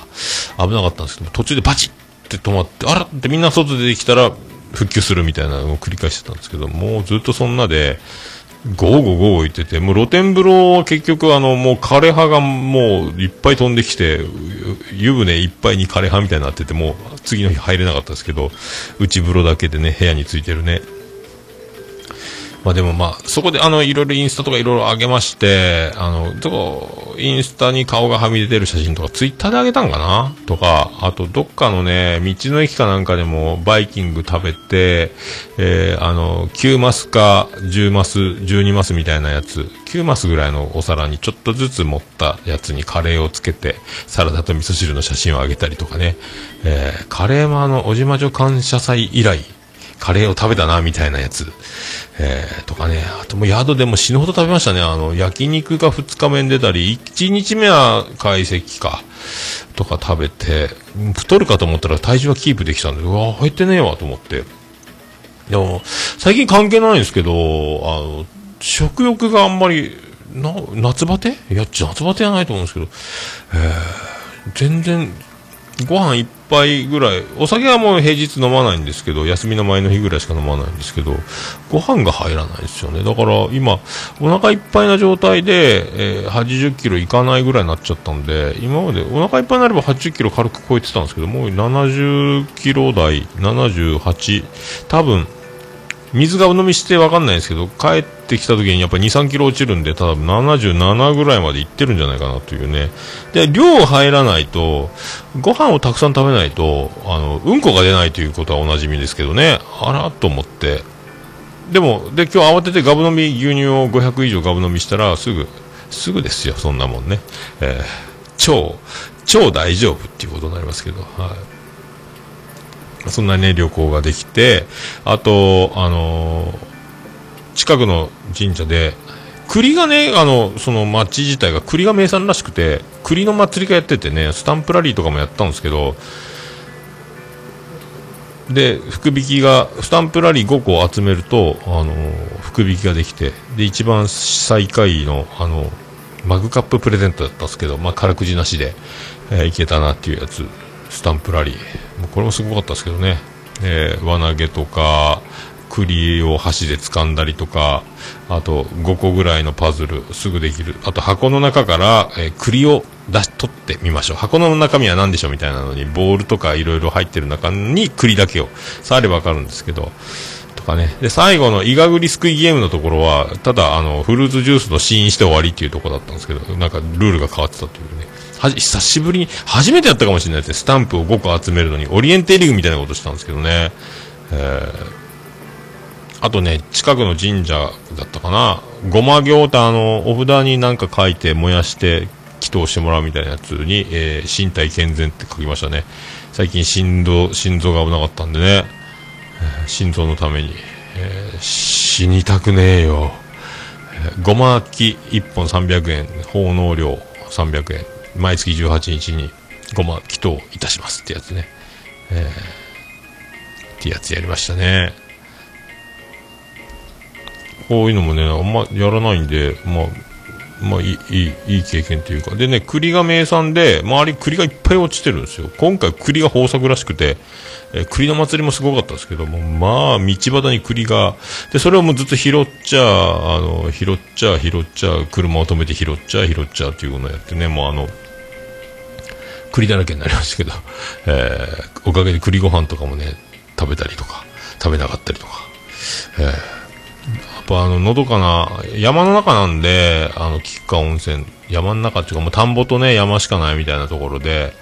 危なかったんですけど、途中でバチって止まって、あらってみんな外出てきたら復旧するみたいなのを繰り返してたんですけど、もうずっとそんなで、ゴーゴーゴー言ってて、もう露天風呂は結局あの、もう枯葉がもういっぱい飛んできて、湯船いっぱいに枯葉みたいになってて、もう次の日入れなかったですけど、内風呂だけでね、部屋についてるね、まあでもまあ、そこであの、いろいろインスタとかいろいろ上げまして、あの、どこ、インスタに顔がはみ出てる写真とか、ツイッターで上げたんかな？とか、あと、どっかのね、道の駅かなんかでも、バイキング食べて、えー、あの、9マスか10マス、12マスみたいなやつ、9マスぐらいのお皿にちょっとずつ盛ったやつにカレーをつけて、サラダと味噌汁の写真を上げたりとかね、えー、カレーもあの、おじまじょ感謝祭以来、カレーを食べたな、みたいなやつ。えー、とかね、あともう宿でも死ぬほど食べましたね。あの、焼肉が2日目に出たり、1日目は懐石か、とか食べて、太るかと思ったら体重はキープできたんで、うわ、減ってねえわと思って。でも、最近関係ないんですけど、あの、食欲があんまり、な、夏バテ？いや、夏バテじゃないと思うんですけど、えー、全然、ご飯一杯ぐらい、お酒はもう平日飲まないんですけど、休みの前の日ぐらいしか飲まないんですけど、ご飯が入らないですよね。だから今、お腹いっぱいな状態で、えー80キロいかないぐらいになっちゃったんで、今までお腹いっぱいになれば80キロ軽く超えてたんですけど、もう70キロ台、78、多分、水が飲みして分かんないですけど帰ってきた時にやっぱ2 3キロ落ちるんで多分77ぐらいまでいってるんじゃないかなというね。で量入らないとご飯をたくさん食べないとあのうんこが出ないということはおなじみですけどね。あらと思って。でもで今日慌ててガブ飲み牛乳を500以上ガブ飲みしたらすぐすぐですよそんなもんね、えー、超超大丈夫っていうことになりますけどはい。そんなね、旅行ができて、あと、あの、近くの神社で、栗がね、あの、その町自体が栗が名産らしくて、栗の祭りがやっててね、スタンプラリーとかもやったんですけど、で、福引きが、スタンプラリー5個集めると、あの福引きができて、で、一番最下位の、あのマグカッププレゼントだったんですけど、まあ、辛くじなしで、えー、いけたなっていうやつスタンプラリー。これもすごかったですけどね、えー、輪投げとか栗を箸で掴んだりとかあと5個ぐらいのパズルすぐできる。あと箱の中から、えー、栗を出し取ってみましょう。箱の中身は何でしょうみたいなのにボールとかいろいろ入ってる中に栗だけを。触れば分かるんですけど。とかね。で最後のイガグリすくいゲームのところはただあのフルーツジュースの試飲して終わりっていうところだったんですけどなんかルールが変わってたというね。は久しぶりに、初めてやったかもしれないですね。スタンプを5個集めるのに、オリエンテーリングみたいなことしたんですけどね。えー、あとね、近くの神社だったかな。ごま行ってあの、お札になんか書いて燃やして祈祷してもらうみたいなやつに、えー、身体健全って書きましたね。最近心臓、心臓が危なかったんでね。えー、心臓のために、えー、死にたくねえよ。ごまき1本300円、奉納料300円。毎月18日にごま祈祷いたしますってやつね、えー、ってやつやりましたね。こういうのもねあんまやらないんでまあまあいいいいい経験というか。でね栗が名産で周り栗がいっぱい落ちてるんですよ。今回栗が豊作らしくてえ栗の祭りもすごかったですけども、まあ、道端に栗が、で、それをもうずっと拾っちゃ、あの、拾っちゃ、拾っちゃ、車を止めて拾っちゃ、拾っちゃっていうのをやってね、もうあの、栗だらけになりましたけど、えー、おかげで栗ご飯とかもね、食べたりとか、食べなかったりとか、えー、やっぱあの、のどかな、山の中なんで、あの、吉川温泉、山の中っていうかもう田んぼとね、山しかないみたいなところで、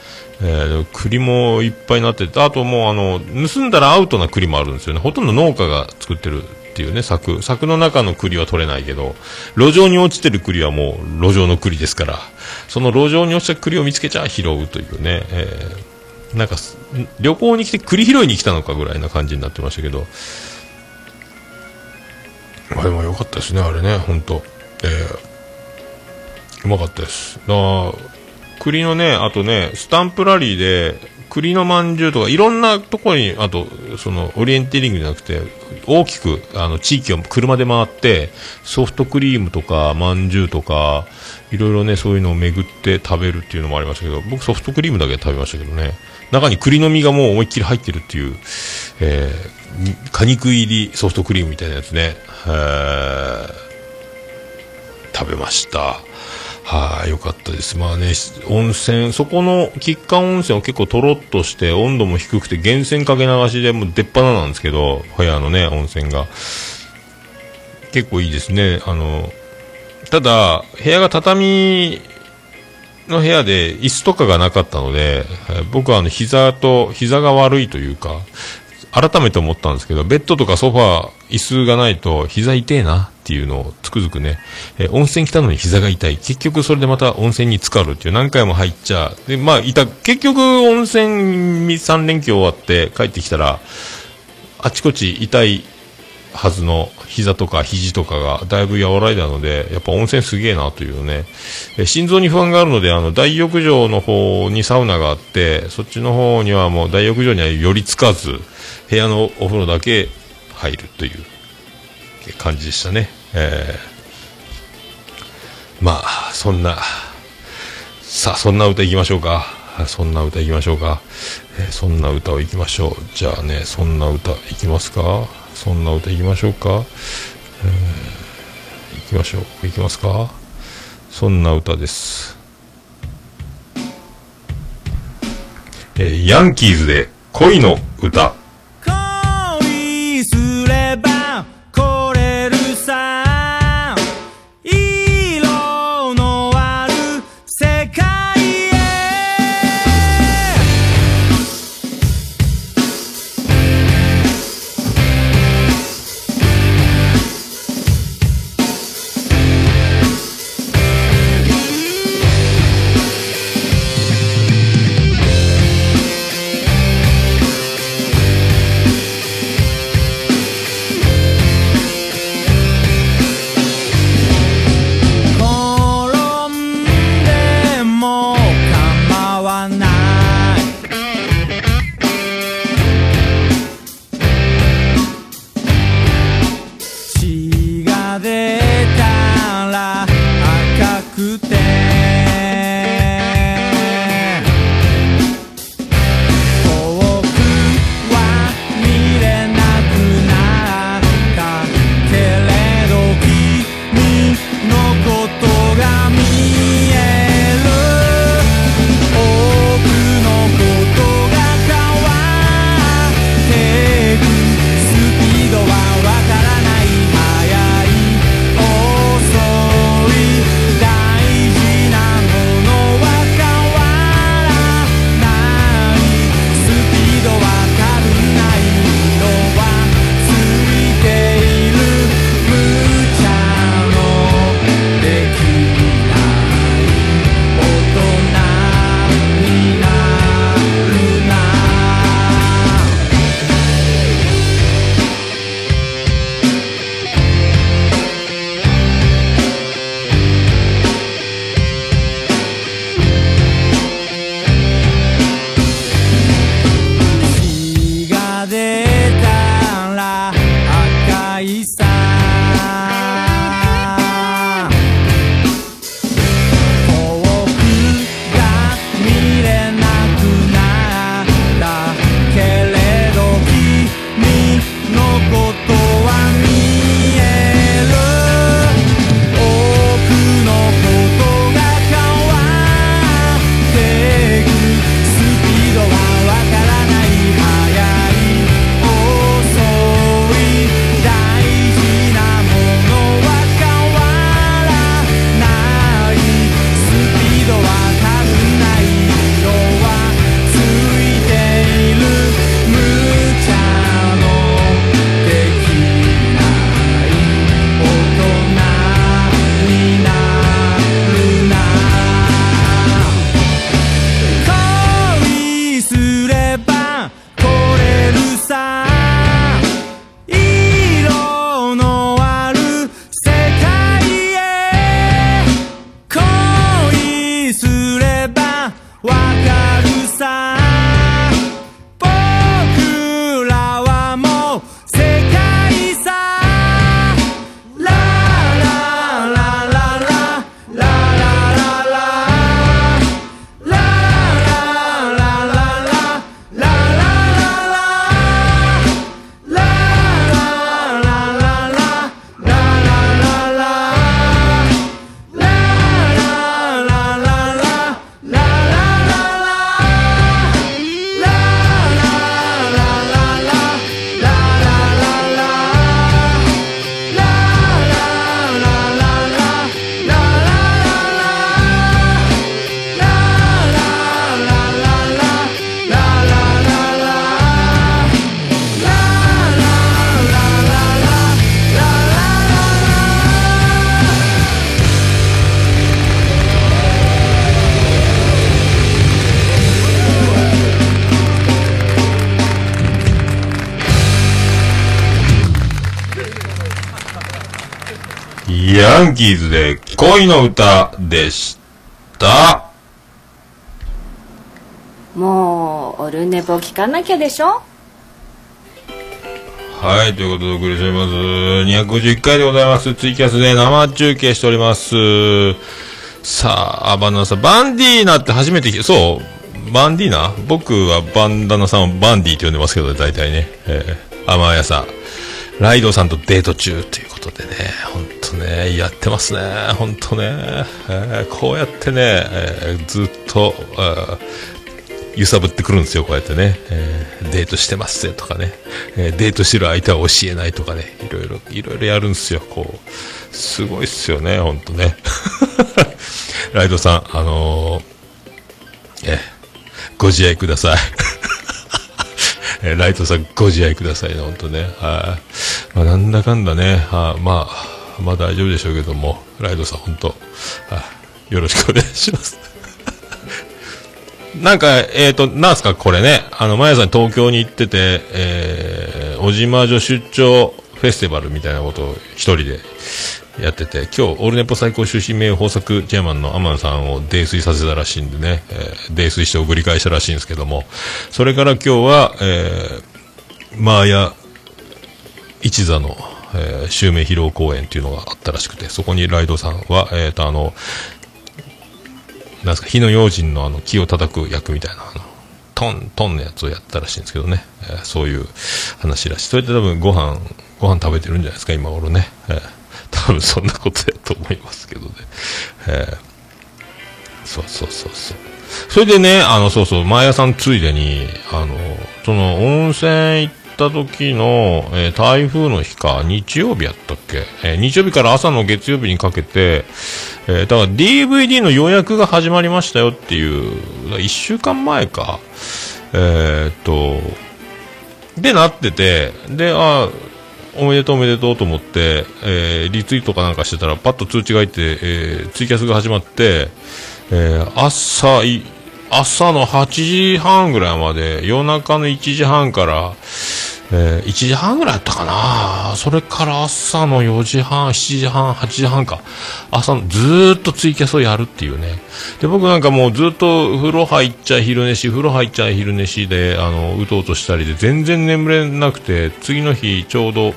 えー、栗もいっぱいになってて、あともうあの、盗んだらアウトな栗もあるんですよね。ほとんど農家が作ってるっていうね、柵。柵の中の栗は取れないけど、路上に落ちてる栗はもう路上の栗ですから、その路上に落ちた栗を見つけちゃ拾うというね、えー、なんか、旅行に来て栗拾いに来たのかぐらいな感じになってましたけど、あれも良かったですね、あれね、ほんと。えー、うまかったです。だ、栗のね、あとね、スタンプラリーで、栗のまんじゅうとか、いろんなところに、あと、その、オリエンテーリングじゃなくて、大きく、あの、地域を車で回って、ソフトクリームとか、まんじゅうとか、いろいろね、そういうのを巡って食べるっていうのもありましたけど、僕ソフトクリームだけ食べましたけどね、中に栗の実がもう思いっきり入ってるっていう、えー、果肉入りソフトクリームみたいなやつね、えー、食べました。はい、よかったです。まあね、温泉、そこの吉川温泉は結構とろっとして温度も低くて源泉かけ流しでもう出っ放なんですけど、部屋のね、温泉が。結構いいですね。あの、ただ、部屋が畳の部屋で椅子とかがなかったので、僕はあの膝と、膝が悪いというか、改めて思ったんですけど、ベッドとかソファー、椅子がないと膝痛えなっていうのをつくづくね、えー、温泉来たのに膝が痛い。結局それでまた温泉に浸かるっていう何回も入っちゃうで、まあ、いた、結局温泉3連休終わって帰ってきたら、あちこち痛いはずの膝とか肘とかがだいぶ和らいだので、やっぱ温泉すげえなというね、え心臓に不安があるので、あの、大浴場の方にサウナがあって、そっちの方にはもう大浴場には寄りつかず、部屋のお風呂だけ入るという感じでしたね。えー、まあ、そんな、さあ、そんな歌いきましょうか。そんな歌いきましょうか。えー、そんな歌をいきましょう。じゃあね、そんな歌いきますか。そんな歌いきましょうか。うん、いきましょう。いきますか。そんな歌です。えー、ヤンキーズで恋の歌。ヤンキーズで恋の歌でした。もう、オルネポ聞かなきゃでしょ？はい、ということでお送りしております。251回でございます。ツイキャスで生中継しております。さあ、あバンダナさん、バンディーナって初めてそう、バンディーナ？僕はバンダナさんをバンディって呼んでますけどね、大体ね。えー、甘やさ、ライドさんとデート中ということでね、ほんとね、やってますね、ほんとね。えーこうやってね、えーずっと、揺さぶってくるんですよ、こうやってね。えーデートしてますぜとかね、えーデートしてる相手は教えないとかね、いろいろ、いろいろやるんですよ、こう。すごいっすよね、ほんとね。ライドさん、あのーえーご自愛ください。ライトさん、ご自愛くださいね、ほんとね。はい。まあ、なんだかんだね、はいまあ、まあ大丈夫でしょうけども、ライトさん、ほんと、はいよろしくお願いします。なんか、えっ、と、なんすか、これね。あの、まやさん東京に行ってて、えー、小島女出張フェスティバルみたいなことを一人でやってて、今日、オールネポ最高終身名誉豊作チェアマンのアマンさんを泥酔させたらしいんでね、えー、泥酔して送り返したらしいんですけども、それから今日は、えー、マーヤ一座の、えー、襲名披露公演っていうのがあったらしくて、そこにライドさんは、えっ、と、あの、なんすか、火の用心のあの木を叩く役みたいな、あの、トン、トンのやつをやったらしいんですけどね、えーそういう話らしい。それで多分ご飯、ご飯食べてるんじゃないですか、今頃ね。えー多分そんなことやと思いますけどね。えーそうそうそうそう。それでね、あの、そうそう、前屋さんついでに、あの、その、温泉行ってた時の、えー台風の日か、日曜日やったっけ、えー日曜日から朝の月曜日にかけて、えーだから DVD の予約が始まりましたよっていう、1週間前か、えーっと、でなってて、で、あおめでとうおめでとうと思って、えーリツイートかなんかしてたら、パッと通知が入って、えツイキャスが始まって、え朝、朝の8時半ぐらいまで、夜中の1時半から、えー1時半ぐらいやったかなそれから朝の4時半、7時半、8時半か。朝の、ずっとツイキャスをやるっていうね。で、僕なんかもうずっと風呂入っちゃい昼寝し、風呂入っちゃい昼寝しで、あの、うとうとしたりで全然眠れなくて、次の日ちょうど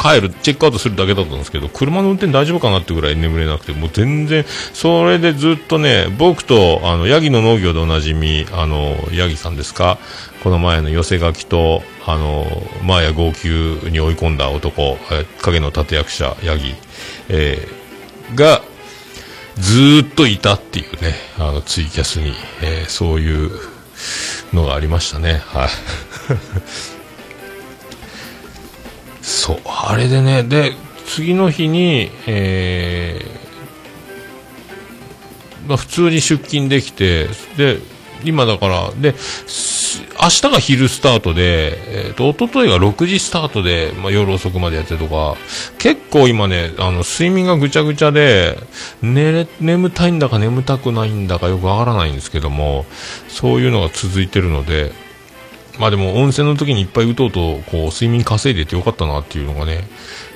帰る、チェックアウトするだけだったんですけど、車の運転大丈夫かなってぐらい眠れなくて、もう全然、それでずっとね、僕と、あの、ヤギの農業でおなじみ、あの、ヤギさんですか？この前の寄せ書きと、あの、マーヤ号泣に追い込んだ男、影の立役者、ヤギ、えーが、ずっといたっていうね、あの、ツイキャスに、えーそういうのがありましたね。はい。そう、あれでね、で、次の日に、えーまあ、普通に出勤できて、で、今だから、で、明日が昼スタートで、えっ、と、一昨日が6時スタートで、まあ、夜遅くまでやってとか、結構今ね、あの、睡眠がぐちゃぐちゃで、寝れ、眠たいんだか眠たくないんだかよくわからないんですけども、そういうのが続いてるので、まあでも温泉の時にいっぱいうとうとこう睡眠稼いでてよかったなっていうのがね、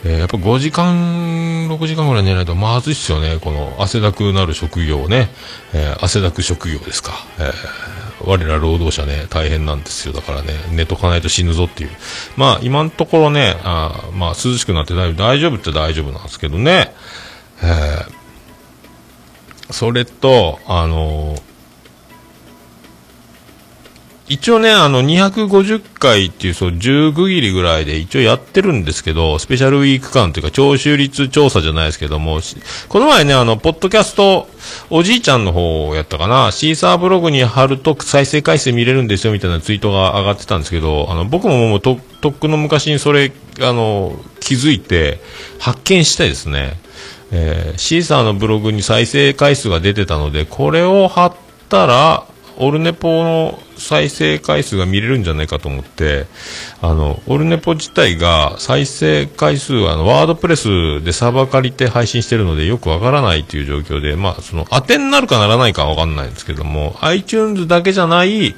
えーやっぱ5時間、6時間ぐらい寝ないとまずいっすよね、この汗だくなる職業ね、えー汗だく職業ですか、えー我ら労働者ね、大変なんですよ。だからね、寝とかないと死ぬぞっていう。まあ今のところね、あまあ涼しくなってだいぶ大丈夫って大丈夫なんですけどね、えーそれと、あのー一応ね、あの、250回っていう、そう、10区切りぐらいで一応やってるんですけど、スペシャルウィーク間というか、聴取率調査じゃないですけども、この前ね、あの、ポッドキャスト、おじいちゃんの方をやったかな、シーサーブログに貼ると再生回数見れるんですよ、みたいなツイートが上がってたんですけど、あの、僕ももうと、とっくの昔にそれ、あの、気づいて、発見したいですね。えーシーサーのブログに再生回数が出てたので、これを貼ったら、オルネポの再生回数が見れるんじゃないかと思って、あの、オルネポ自体が再生回数は、あの、ワードプレスでサーバー借りて配信してるのでよくわからないという状況で、まあ、その、当てになるかならないかわかんないんですけども、iTunes だけじゃない、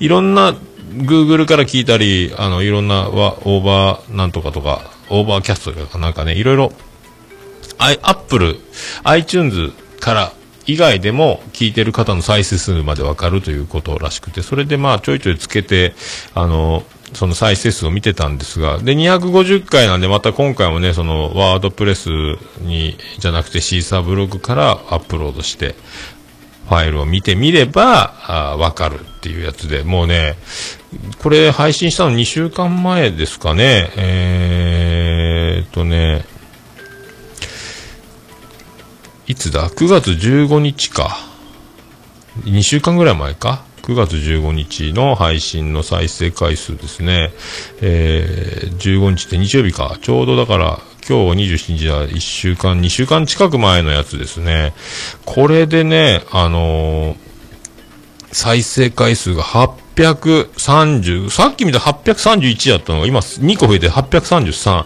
いろんな、Google から聞いたり、あの、いろんなわ、オーバーなんとかとか、オーバーキャストとかなんかね、いろいろ、アップル、iTunes から以外でも聞いてる方の再生数までわかるということらしくて、それでまあちょいちょいつけて、あの、その再生数を見てたんですが、で、250回なんでまた今回もね、そのワードプレスに、じゃなくてシーサーブログからアップロードして、ファイルを見てみれば、わかるっていうやつで、もうね、これ配信したの2週間前ですかね、えーっとね、いつだ ?9 月15日か。2週間ぐらい前か？9月15日の配信の再生回数ですね。えー、15日って日曜日か。ちょうどだから、今日27日は1週間、2週間近く前のやつですね。これでね、あのー、再生回数が830、さっき見た831やったのが今2個増えて833。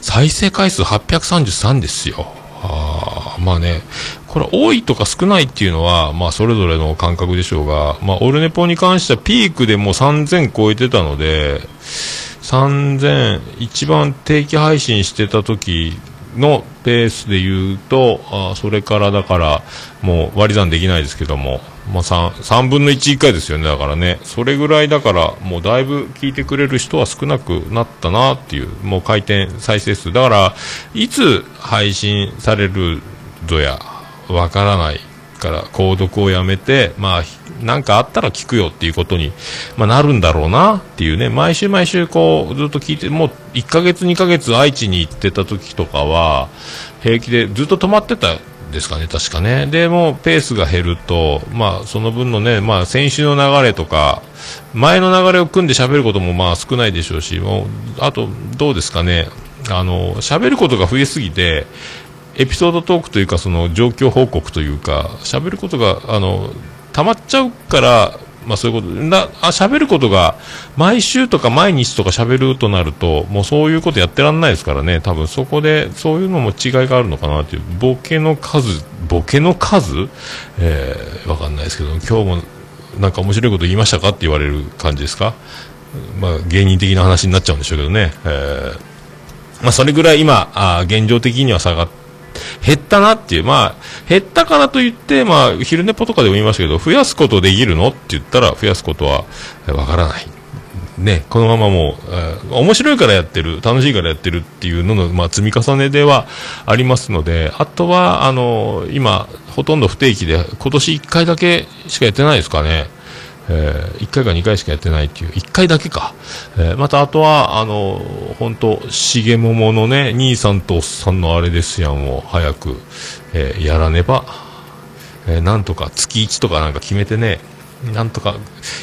再生回数833ですよ。あまあね、これ多いとか少ないっていうのは、まあそれぞれの感覚でしょうが、まあオルネポに関してはピークでもう3000超えてたので、3000、一番定期配信してた時のペースで言うと、あそれからだから、もう割り算できないですけども、まあ、3, 3分の1以下ですよね、だからね、それぐらいだから、もうだいぶ聞いてくれる人は少なくなったなっていう、もう回転再生数、だから、いつ配信されるぞや、わからないから、購読をやめて、まあ、なんかあったら聞くよっていうことに、まあ、なるんだろうなっていうね、毎週毎週こう、ずっと聞いて、もう1ヶ月2ヶ月愛知に行ってた時とかは、平気でずっと止まってたですかね、確かね。で、もペースが減ると、まあ、その分のね、まあ、先週の流れとか、前の流れを組んで喋ることもまあ少ないでしょうし、もう、あと、どうですかね、あの、喋ることが増えすぎて、エピソードトークというか、その状況報告というか、喋ることが、あの、溜まっちゃうから、まあそういうこと、な、あ、喋ることが、毎週とか毎日とか喋るとなると、もうそういうことやってらんないですからね、多分そこで、そういうのも違いがあるのかなっていう、ボケの数、ボケの数？えー、わかんないですけど、今日もなんか面白いこと言いましたかって言われる感じですか？まあ芸人的な話になっちゃうんでしょうけどね、えー、まあそれぐらい今、あ現状的には下がって、減ったなっていう、まあ、減ったからといって、まあ、昼寝ぽとかでも言いましたけど、増やすことできるのって言ったら、増やすことはわからない。ね、このままもう、えー、面白いからやってる、楽しいからやってるっていうのの、まあ、積み重ねではありますので、あとは、あのー、今、ほとんど不定期で、今年1回だけしかやってないですかね。えー、1回か2回しかやってないっていう、1回だけか。えー、またあとは、あの、本当しげもものね、兄さんとおっさんのあれですやんを早く、えー、やらねば、えー、なんとか月1とかなんか決めてね、なんとか、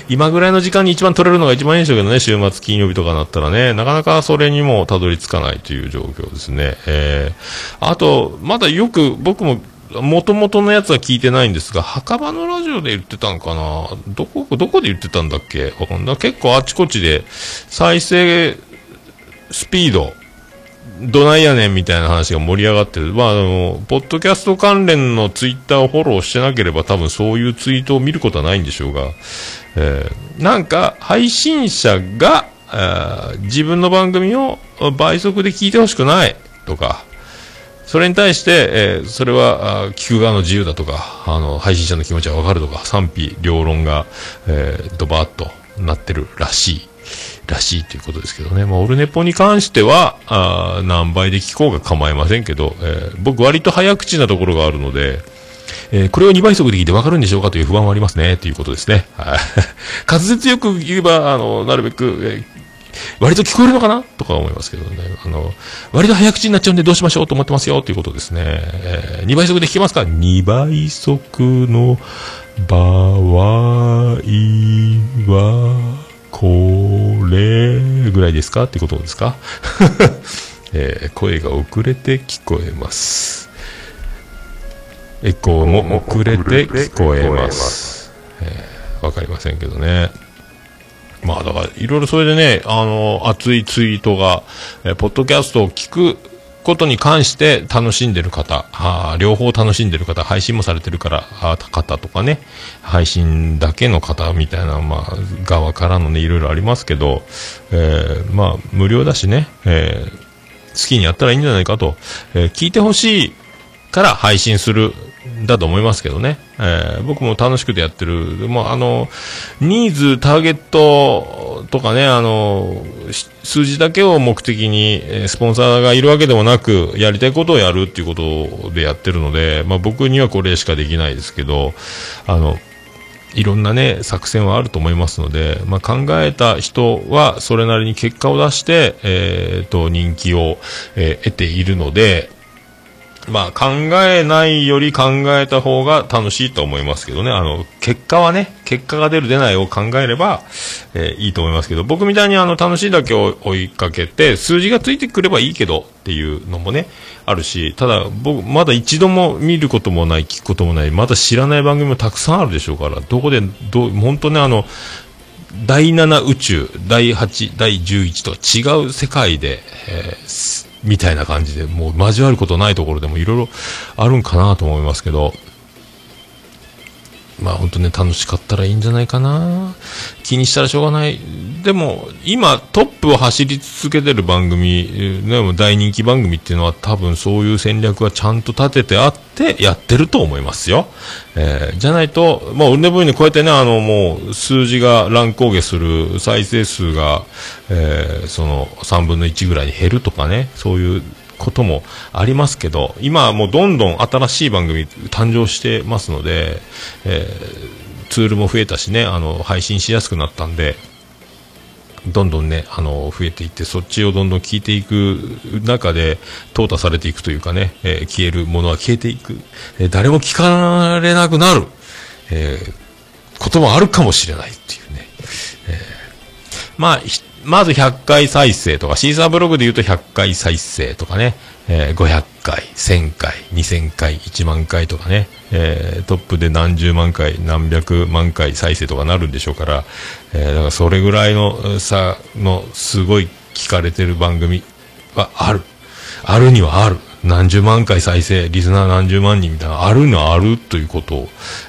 今ぐらいの時間に一番取れるのが一番いいんでしょうけどね、週末金曜日とかになったらね、なかなかそれにもたどり着かないという状況ですね。えー、あと、まだよく僕ももともとのやつは聞いてないんですが、墓場のラジオで言ってたんかな？どこ、どこで言ってたんだっけ？結構あちこちで、再生スピード、どないやねんみたいな話が盛り上がってる。まあ、あの、ポッドキャスト関連のツイッターをフォローしてなければ多分そういうツイートを見ることはないんでしょうが、えー、なんか、配信者が、自分の番組を倍速で聞いてほしくない。とか、それに対して、えー、それは聞く側の自由だとか。あの配信者の気持ちは分かるとか。賛否両論が、えー、ドバーッとなってるらしい。らしいということですけどね、まあ、オルネポに関してはあ何倍で聞こうが構いませんけど、えー、僕割と早口なところがあるので、えー、これを2倍速で聞いて分かるんでしょうかという不安はありますね、ということですね。はい。滑舌よく言えば、あの、なるべく、えー割と聞こえるのかなとか思いますけどね。あの、割と早口になっちゃうんでどうしましょうと思ってますよということですね。えー、2倍速で聞けますか ?2 倍速の場合は、これぐらいですか？ってことですか？えー、声が遅れて聞こえます。エコーも遅れて聞こえます。えー、わかりませんけどね。まあだから、いろいろそれでね、あの、熱いツイートが、えポッドキャストを聞くことに関して楽しんでる方、あ両方楽しんでる方、配信もされてるからあ方とかね、配信だけの方みたいな、まあ、側からのね、いろいろありますけど、えー、まあ、無料だしね、えー、好きにやったらいいんじゃないかと、えー、聞いてほしいから配信するだと思いますけどね。えー僕も楽しくてやってる。でもあの、ニーズ、ターゲットとかね、あの、数字だけを目的に、スポンサーがいるわけでもなく、やりたいことをやるっていうことでやってるので、まあ僕にはこれしかできないですけど、あの、いろんなね、作戦はあると思いますので、まあ、考えた人はそれなりに結果を出して、えーと、人気を、えー得ているので、まあ、考えないより考えた方が楽しいと思いますけどね。あの、結果はね、結果が出る出ないを考えれば、えーいいと思いますけど、僕みたいにあの、楽しいだけを追いかけて、数字がついてくればいいけどっていうのもね、あるし、ただ僕、まだ一度も見ることもない、聞くこともない、まだ知らない番組もたくさんあるでしょうから、どこで、どう、本当ね、あの、第7宇宙、第8、第11と違う世界で、えーみたいな感じで、もう交わることないところでもいろいろあるんかなと思いますけど、まあ本当ね、楽しかったらいいんじゃないかな。気にしたらしょうがない。でも、今トップを走り続けてる番組、ね、も大人気番組っていうのは多分そういう戦略がちゃんと立ててあってやってると思いますよ。えーじゃないと、まあ、ウルネボイにこうやってね、あの、もう数字が乱高下する、再生数が、えーその3分の1ぐらいに減るとかね、そういうこともありますけど、今はもうどんどん新しい番組誕生してますので、えーツールも増えたしね、あの、配信しやすくなったんで、どんどんね、あの、増えていって、そっちをどんどん聞いていく中で、淘汰されていくというかね、えー消えるものは消えていく、えー誰も聞かれなくなる、えーこともあるかもしれないっていうね。えーまあ、まず100回再生とか、シーサーブログで言うと100回再生とかね、えー500回、1000回、2000回、1万回とかね、えートップで何十万回、何百万回再生とかなるんでしょうから、えーだからそれぐらいの差のすごい聞かれてる番組はある。あるにはある。何十万回再生、リスナー何十万人みたいな、あるのあるということ、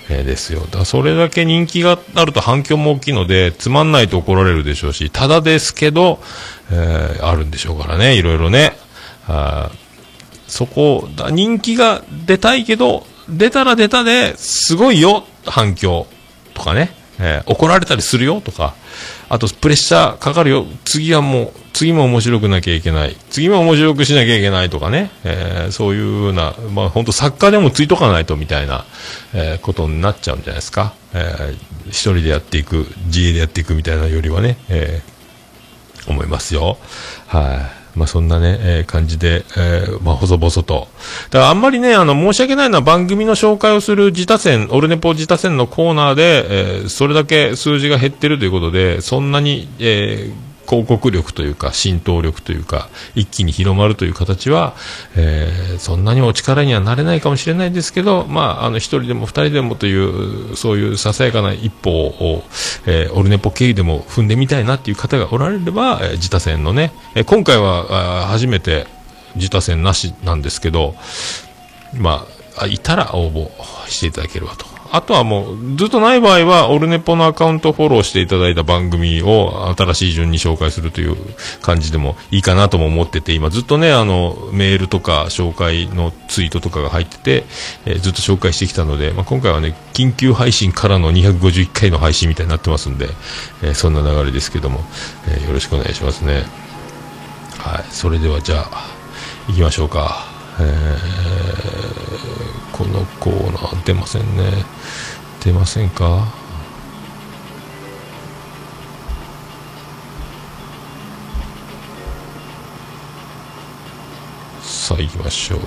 えですよ。だそれだけ人気があると反響も大きいので、つまんないと怒られるでしょうし、ただですけど、えーあるんでしょうからね、いろいろね。あそこ、だ人気が出たいけど、出たら出たで、すごいよ、反響とかね、えー怒られたりするよとか、あとプレッシャーかかるよ、次はもう、次も面白くなきゃいけない、次も面白くしなきゃいけないとかね、えーそういうような、まあ本当作家でもついとかないとみたいな、えーことになっちゃうんじゃないですか。えー一人でやっていく、自営でやっていくみたいなよりはね、えー思いますよ。はい。まあそんなね、えー感じで、えーまあ細々と。だからあんまりね、あの、申し訳ないのは番組の紹介をする自他戦、オルネポ自他戦のコーナーで、えーそれだけ数字が減ってるということで、そんなに、えー広告力というか、浸透力というか、一気に広まるという形は、えーそんなにお力にはなれないかもしれないですけど、まあ、あの、一人でも二人でもという、そういうささやかな一歩を、えーオルネポ経由でも踏んでみたいなっていう方がおられれば、えー自他戦のね、えー今回は初めて自他戦なしなんですけど、ま、あいたら応募していただければと。あとはもう、ずっとない場合は、オルネポのアカウントフォローしていただいた番組を新しい順に紹介するという感じでもいいかなとも思ってて、今ずっとね、あの、メールとか紹介のツイートとかが入ってて、えーずっと紹介してきたので、まあ、今回はね、緊急配信からの251回の配信みたいになってますんで、えーそんな流れですけども、えーよろしくお願いしますね。はい、それではじゃあ、行きましょうか。えーこのコーナー出ませんね。出ませんか？さあ行きましょう。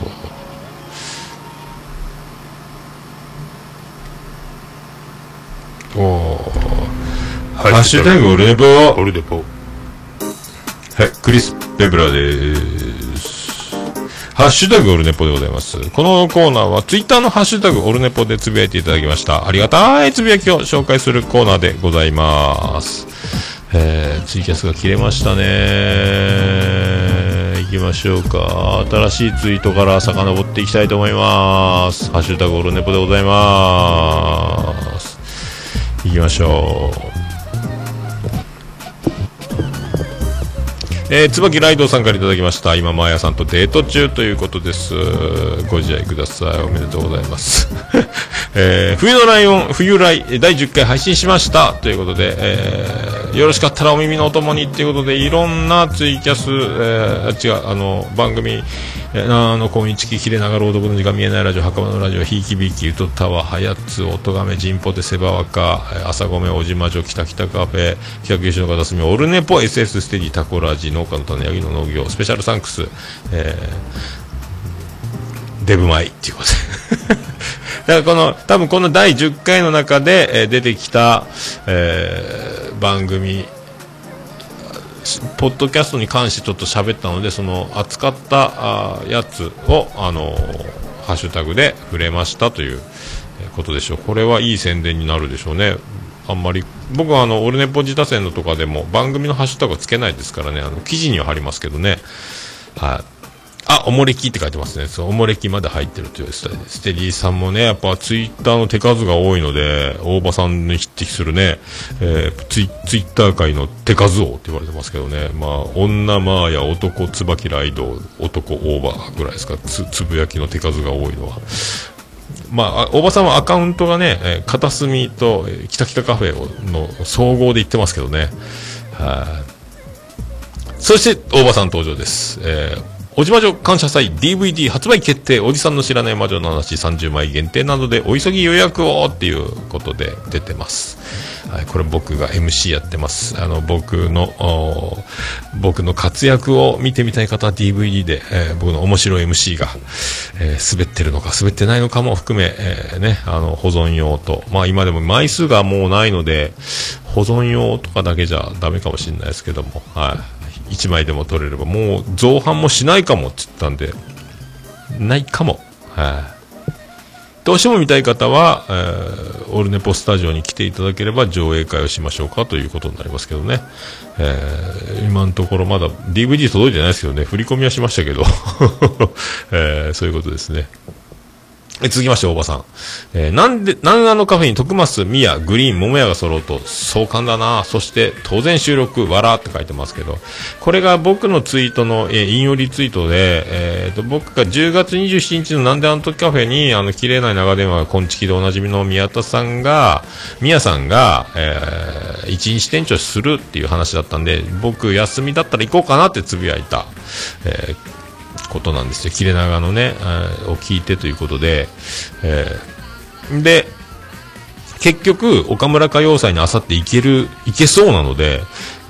おお。ハッシュタグオルネポオルネポはい、クリス・ペブラです。ハッシュタグオルネポでございます。このコーナーはツイッターのハッシュタグオルネポでつぶやいていただきました。ありがたいつぶやきを紹介するコーナーでございます。えー、ツイキャスが切れましたね。行きましょうか。新しいツイートから遡っていきたいと思います。ハッシュタグオルネポでございます。行きましょう。えー、椿ライドさんからいただきました。今マーヤさんとデート中ということです。ご自愛ください。おめでとうございます、えー、冬のライオン冬来第10回配信しました。ということで、えー、よろしかったらお耳のお供にということでいろんなツイキャス、えー、違うあの番組えー、あの、今日切れ長朗読の時間見えないラジオ、墓場のラジオ、ひいきびき、うとたわ、はやつ、おとがめ、じんぽて、せばわか、朝ごめ、おじまじょ、きたきたカフェ、北九州の片隅、オルネポ、SS ステディ、タコラジ、農家の種、ヤギの農業、スペシャルサンクス、えー、デブマイっていうことで。だからこの、多分この第10回の中で、えー、出てきた、えー、番組、ポッドキャストに関してちょっと喋ったのでその扱ったやつを、あのハッシュタグで触れましたということでしょう。これはいい宣伝になるでしょうね。あんまり僕はあのオルネポ自他戦のとかでも番組のハッシュタグはつけないですからね。あの記事には貼りますけどね。はい。あ、おもれきって書いてますね。そう、おもれきまで入ってるというスタイルで。ステディさんもね、やっぱツイッターの手数が多いので、大場さんに匹敵するね、えー、ツイツイッター界の手数王って言われてますけどね、まあ、女まあや男椿ライド、男大場ぐらいですか、つつぶやきの手数が多いのは。まあ、大場さんはアカウントがね、えー、片隅と、えー、キタキタカフェの総合で言ってますけどね。はい、そして、大場さん登場です。えーおじまじょ感謝祭 DVD 発売決定おじさんの知らない魔女の話30枚限定などでお急ぎ予約をっていうことで出てます。はい、これ僕が MC やってます。あの、僕の、僕の活躍を見てみたい方は DVD で、えー、僕の面白い MC が、えー、滑ってるのか滑ってないのかも含め、えー、ね、あの、保存用と、まあ今でも枚数がもうないので、保存用とかだけじゃダメかもしれないですけども、はい。1枚でも取れればもう造反もしないかもって言ったんでないかも。はい。どうしても見たい方は、えー、オルネポスタジオに来ていただければ上映会をしましょうかということになりますけどね、えー、今のところまだ DVD 届いてないですけどね。振り込みはしましたけど、えー、そういうことですね。え続きまして、大場さん。えー、なんで、南アのカフェに徳増、ミヤ、グリーン、桃屋が揃うと、壮観だなそして、当然収録、わらって書いてますけど、これが僕のツイートの、えー、引用リツイートで、えーと、僕が10月27日のなんであの時カフェに、あの、綺麗な長電話、昆虫でおなじみの宮田さんが、宮さんが、えー、一日店長するっていう話だったんで、僕休みだったら行こうかなってつぶやいた。えーことなんですよ。切れ長のね、え、を聞いてということで、えー、で結局岡村歌謡祭にあさって行ける行けそうなので、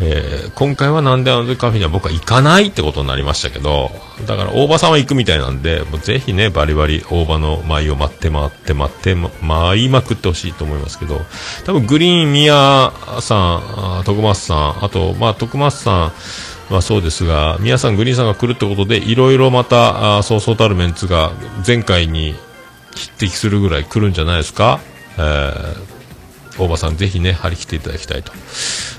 えー、今回はなんであの時カフェには僕は行かないってことになりましたけどだから大場さんは行くみたいなんでもうぜひねバリバリ大場の舞を待って待って待って舞いまくってほしいと思いますけど多分グリーン宮さん徳松さんあとまあ徳松さんまあ、そうですが、皆さん、グリーンさんが来るってことで、いろいろまた、あそうそうたるメンツが前回に匹敵するぐらい来るんじゃないですか？えー、大場さん、ぜひね、張り切っていただきたいと。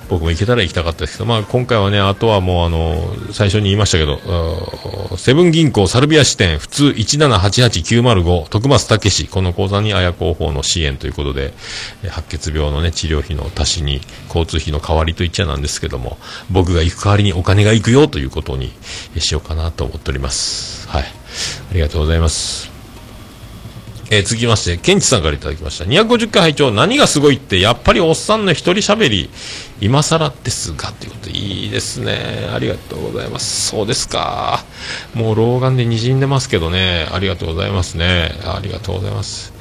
僕も行けたら行きたかったですけど、まあ、今回はね、あとはもうあの、最初に言いましたけど、セブン銀行サルビア支店普通1788905徳松武史、この口座に綾広報の支援ということで、白血病のね、治療費の足しに、交通費の代わりといっちゃなんですけども、僕が行く代わりにお金が行くよということにしようかなと思っております。はい。ありがとうございます。えー、続きまして、ケンチさんからいただきました。250回拝聴何がすごいって、やっぱりおっさんの一人喋り、今更ですが、ということで、いいですね。ありがとうございます。そうですか。もう老眼で滲んでますけどね。ありがとうございますね。ありがとうございます。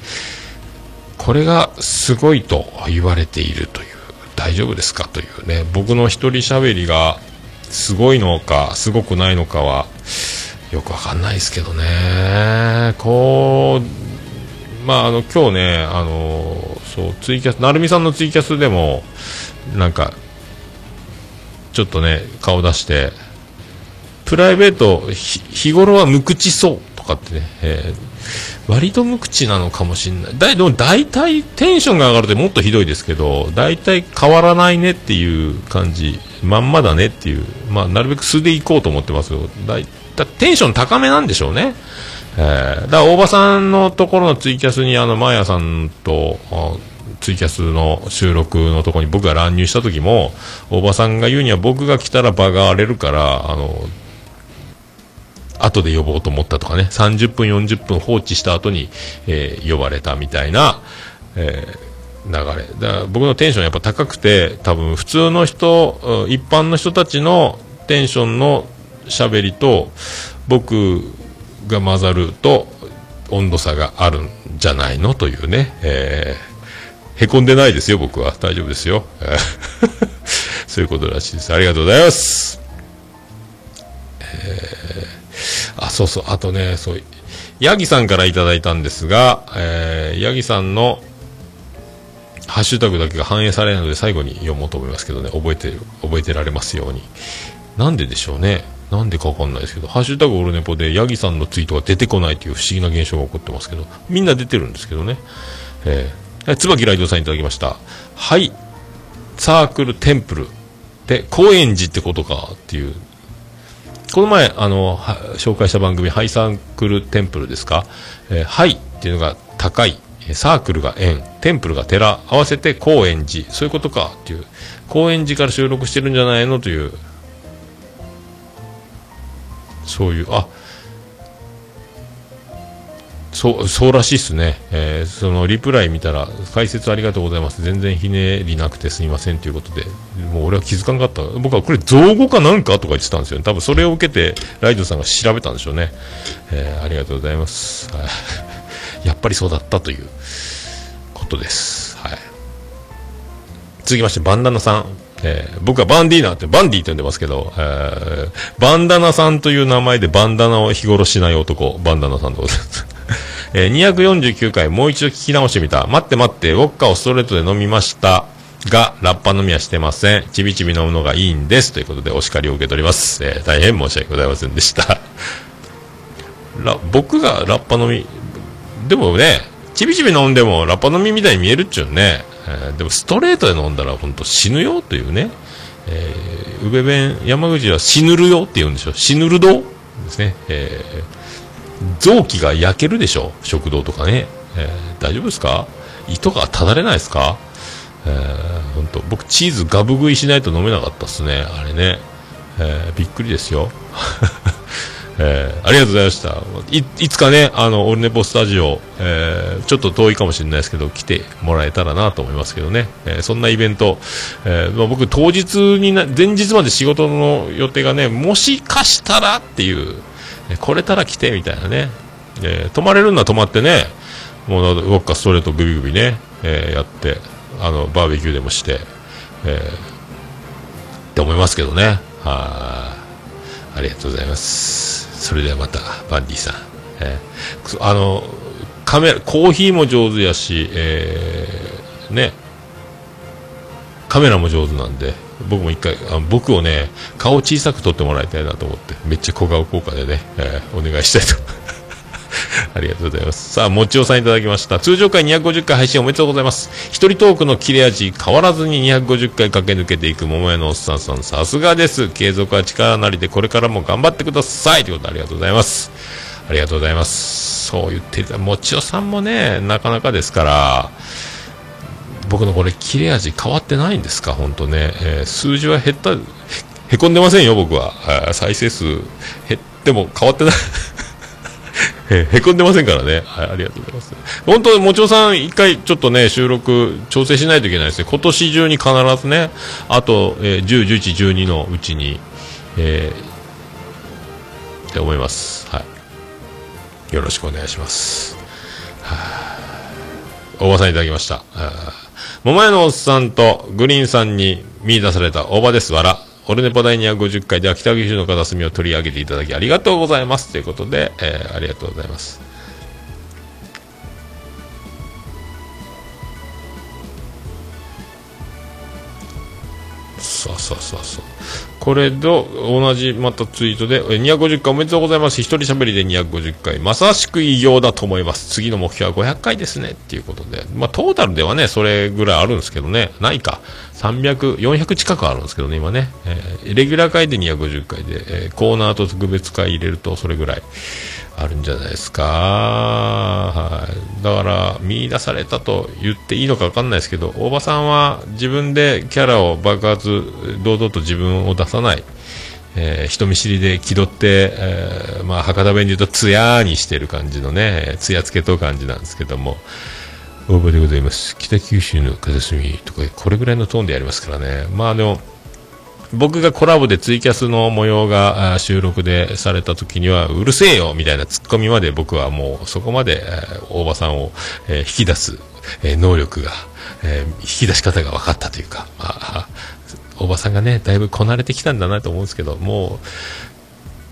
これがすごいと言われているという、大丈夫ですか？というね、僕の一人喋りがすごいのか、すごくないのかは、よくわかんないですけどね。こう、まあ、あの今日ね、あのそうツイキャス成美さんのツイキャスでもなんかちょっとね顔出してプライベート日頃は無口そうとかってね、えー、割と無口なのかもしれない。だでも大体テンションが上がるってもっとひどいですけど大体変わらないねっていう感じまんまだねっていう、まあ、なるべく素でいこうと思ってますよ。だいテンション高めなんでしょうね。えー、だから大場さんのところのツイキャスにあのマーヤさんとツイキャスの収録のところに僕が乱入した時も、おばさんが言うには僕が来たら場が荒れるから、あの、後で呼ぼうと思ったとかね、30分、40分放置した後に、えー、呼ばれたみたいな、えー、流れ。だ僕のテンションやっぱ高くて、多分普通の人、一般の人たちのテンションの喋りと、僕が混ざると、温度差があるんじゃないのというね、えー、へこんでないですよ、僕は。大丈夫ですよ。そういうことらしいです。ありがとうございます。えー、あ、そうそう、あとね、そう、ヤギさんからいただいたんですが、えー、ヤギさんのハッシュタグだけが反映されないので最後に読もうと思いますけどね、覚えてる、覚えてられますように。なんででしょうね。なんでかわかんないですけど、ハッシュタグオルネポでヤギさんのツイートが出てこないという不思議な現象が起こってますけど、みんな出てるんですけどね。えー、椿ライドさんいただきました。はい、サークルテンプルで、高円寺ってことかっていう、この前、あの、紹介した番組、ハイサークルテンプルですか、えー、ハイっていうのが高い、サークルが円、テンプルが寺、合わせて高円寺、そういうことかっていう、高円寺から収録してるんじゃないの？というそういう、あそう、そうらしいっすね。えー、そのリプライ見たら、解説ありがとうございます。全然ひねりなくてすいませんということで、もう俺は気づかなかった。僕はこれ造語かなんかとか言ってたんですよね。多分それを受けて、ライドさんが調べたんでしょうね。えー、ありがとうございます。やっぱりそうだったということです。はい。続きまして、バンダナさん。えー、僕はバンディーナって、バンディーって呼んでますけど、えー、バンダナさんという名前でバンダナを日頃しない男、バンダナさんでございます。えー、249回もう一度聞き直してみた。待って待って、ウォッカをストレートで飲みました。が、ラッパ飲みはしてません。ちびちび飲むのがいいんです。ということで、お叱りを受け取ります。えー、大変申し訳ございませんでした。ら僕がラッパ飲み、でもね、ちびちび飲んでもラッパ飲みみたいに見えるっちゅうね。えー、でもストレートで飲んだら本当死ぬよというね、えー、宇部弁、山口は死ぬるよって言うんでしょ。死ぬるどですね。えー、臓器が焼けるでしょ。食堂とかね。えー、大丈夫ですか？糸がただれないですか？えー、本当僕チーズガブ食いしないと飲めなかったっすね。あれね。えー、びっくりですよ。えー、ありがとうございましたい。つかね、あの、オルネポスタジオ、えー、ちょっと遠いかもしれないですけど、来てもらえたらなと思いますけどね。えー、そんなイベント、えまあ、僕当日にな、前日まで仕事の予定がね、もしかしたらっていう、来れたら来てみたいなね。え泊まれるんだ泊まってね、もう、ウォッカストレートグビグビね、えやって、あの、バーベキューでもして、えって思いますけどね。はい、ありがとうございます。それではまたバンディさん、えー、あのカメラコーヒーも上手やし、えー、ね。カメラも上手なんで僕も一回あ僕をね顔小さく撮ってもらいたいなと思ってめっちゃ小顔効果でね、えー、お願いしたいと。ありがとうございます。さあ、もちおさんいただきました。通常回250回配信おめでとうございます。一人トークの切れ味変わらずに250回駆け抜けていく桃屋のおっさんさん、さすがです。継続は力なりでこれからも頑張ってください。ということでありがとうございます。ありがとうございます。そう言っていた、もちおさんもね、なかなかですから、僕のこれ切れ味変わってないんですか、本当ね。えー、数字は減った、へこんでませんよ、僕は。再生数減っても変わってない。へこんでませんからね。はい、ありがとうございます。本当、もちろさん、一回ちょっとね、収録調整しないといけないですね。今年中に必ずね、あと、えー、10、11、12のうちに、えー、って思います。はい。よろしくお願いします。はあ、大場さんいただきました。桃屋のおっさんとグリーンさんに見出された大場です、わら。オルネポ第250回では北九州の片隅を取り上げていただきありがとうございますということで、えー、ありがとうございます。そうそうそうそう。これと同じまたツイートで、250回おめでとうございます。一人喋りで250回。まさしく偉業だと思います。次の目標は500回ですね。っていうことで。まあ、トータルではね、それぐらいあるんですけどね。ないか。300、400近くあるんですけどね、今ね。えー、レギュラー回で250回で、えー、コーナーと特別会入れるとそれぐらいあるんじゃないですか。はい。だから、見出されたと言っていいのかわかんないですけど、大場さんは自分でキャラを爆発、堂々と自分を出さない。えー、人見知りで気取って、えー、まあ、博多弁で言うと、つやにしてる感じのね、つやつけと感じなんですけども、大場でございます。北九州の片隅とか、これぐらいのトーンでやりますからね。まあでも、僕がコラボでツイキャスの模様が収録でされた時には、うるせえよみたいなツッコミまで僕はもうそこまで、大場さんを、引き出す、能力が、引き出し方が分かったというか、大場さんがね、だいぶこなれてきたんだなと思うんですけど、もう、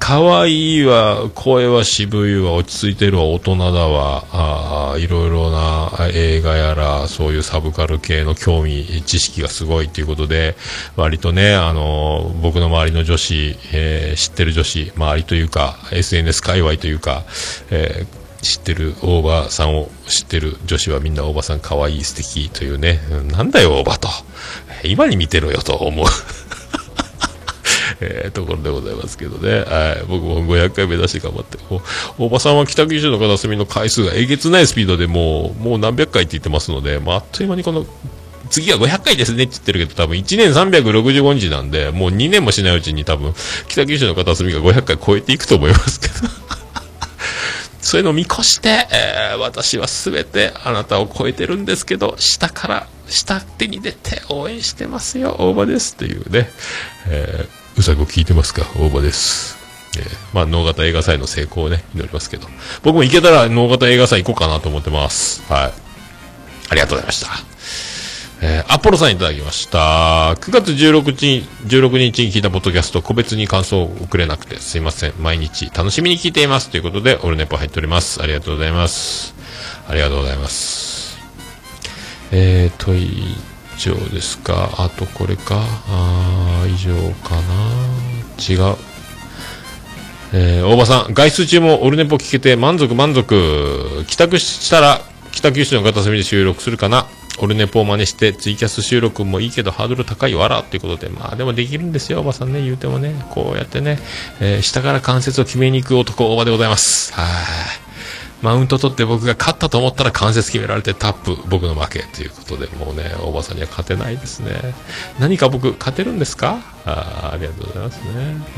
可愛いわ、声は渋いわ、落ち着いてるわ、大人だわ、あいろいろな映画やら、そういうサブカル系の興味、知識がすごいということで、割とね、あの、僕の周りの女子、えー、知ってる女子、周りというか、SNS 界隈というか、えー、知ってる大場さんを知ってる女子はみんな大場さん可愛い素敵というね、なんだよ大場と。今に見てろよと思う。えー、ところでございますけどね、はい、僕も500回目指して頑張って、大場さんは北九州の片隅の回数がえげつないスピードでもう、もう何百回って言ってますので、まあ、っという間にこの、次は500回ですねって言ってるけど、多分1年365日なんで、もう2年もしないうちに多分、北九州の片隅が500回超えていくと思いますけど。そういうのを見越して、えー、私は全てあなたを超えてるんですけど、下から下手に出て応援してますよ、大場ですっていうね、えー、うさご聞いてますか、大場です。えー、まあ、能型映画祭の成功をね、祈りますけど。僕も行けたら能型映画祭行こうかなと思ってます。はい。ありがとうございました。えー、アポロさんいただきました。9月16日、16日に聞いたポッドキャスト、個別に感想を送れなくてすいません。毎日楽しみに聞いています。ということで、オルネポ入っております。ありがとうございます。ありがとうございます。えーと、以上ですか。あとこれか。あ以上かな。違う。えー、大場さん、外出中もオルネポ聞けて満足満足。帰宅したら、北九州の片隅で収録するかな。オルネポを真似してツイキャス収録もいいけどハードル高いわらっていうことで、まあでもできるんですよ、おばさんね、言うてもね。こうやってね、えー、下から関節を決めに行く男、大場でございます。はい。マウント取って僕が勝ったと思ったら関節決められてタップ僕の負けということでもうねおばさんには勝てないですね。何か僕勝てるんですか？あありがとうございますね、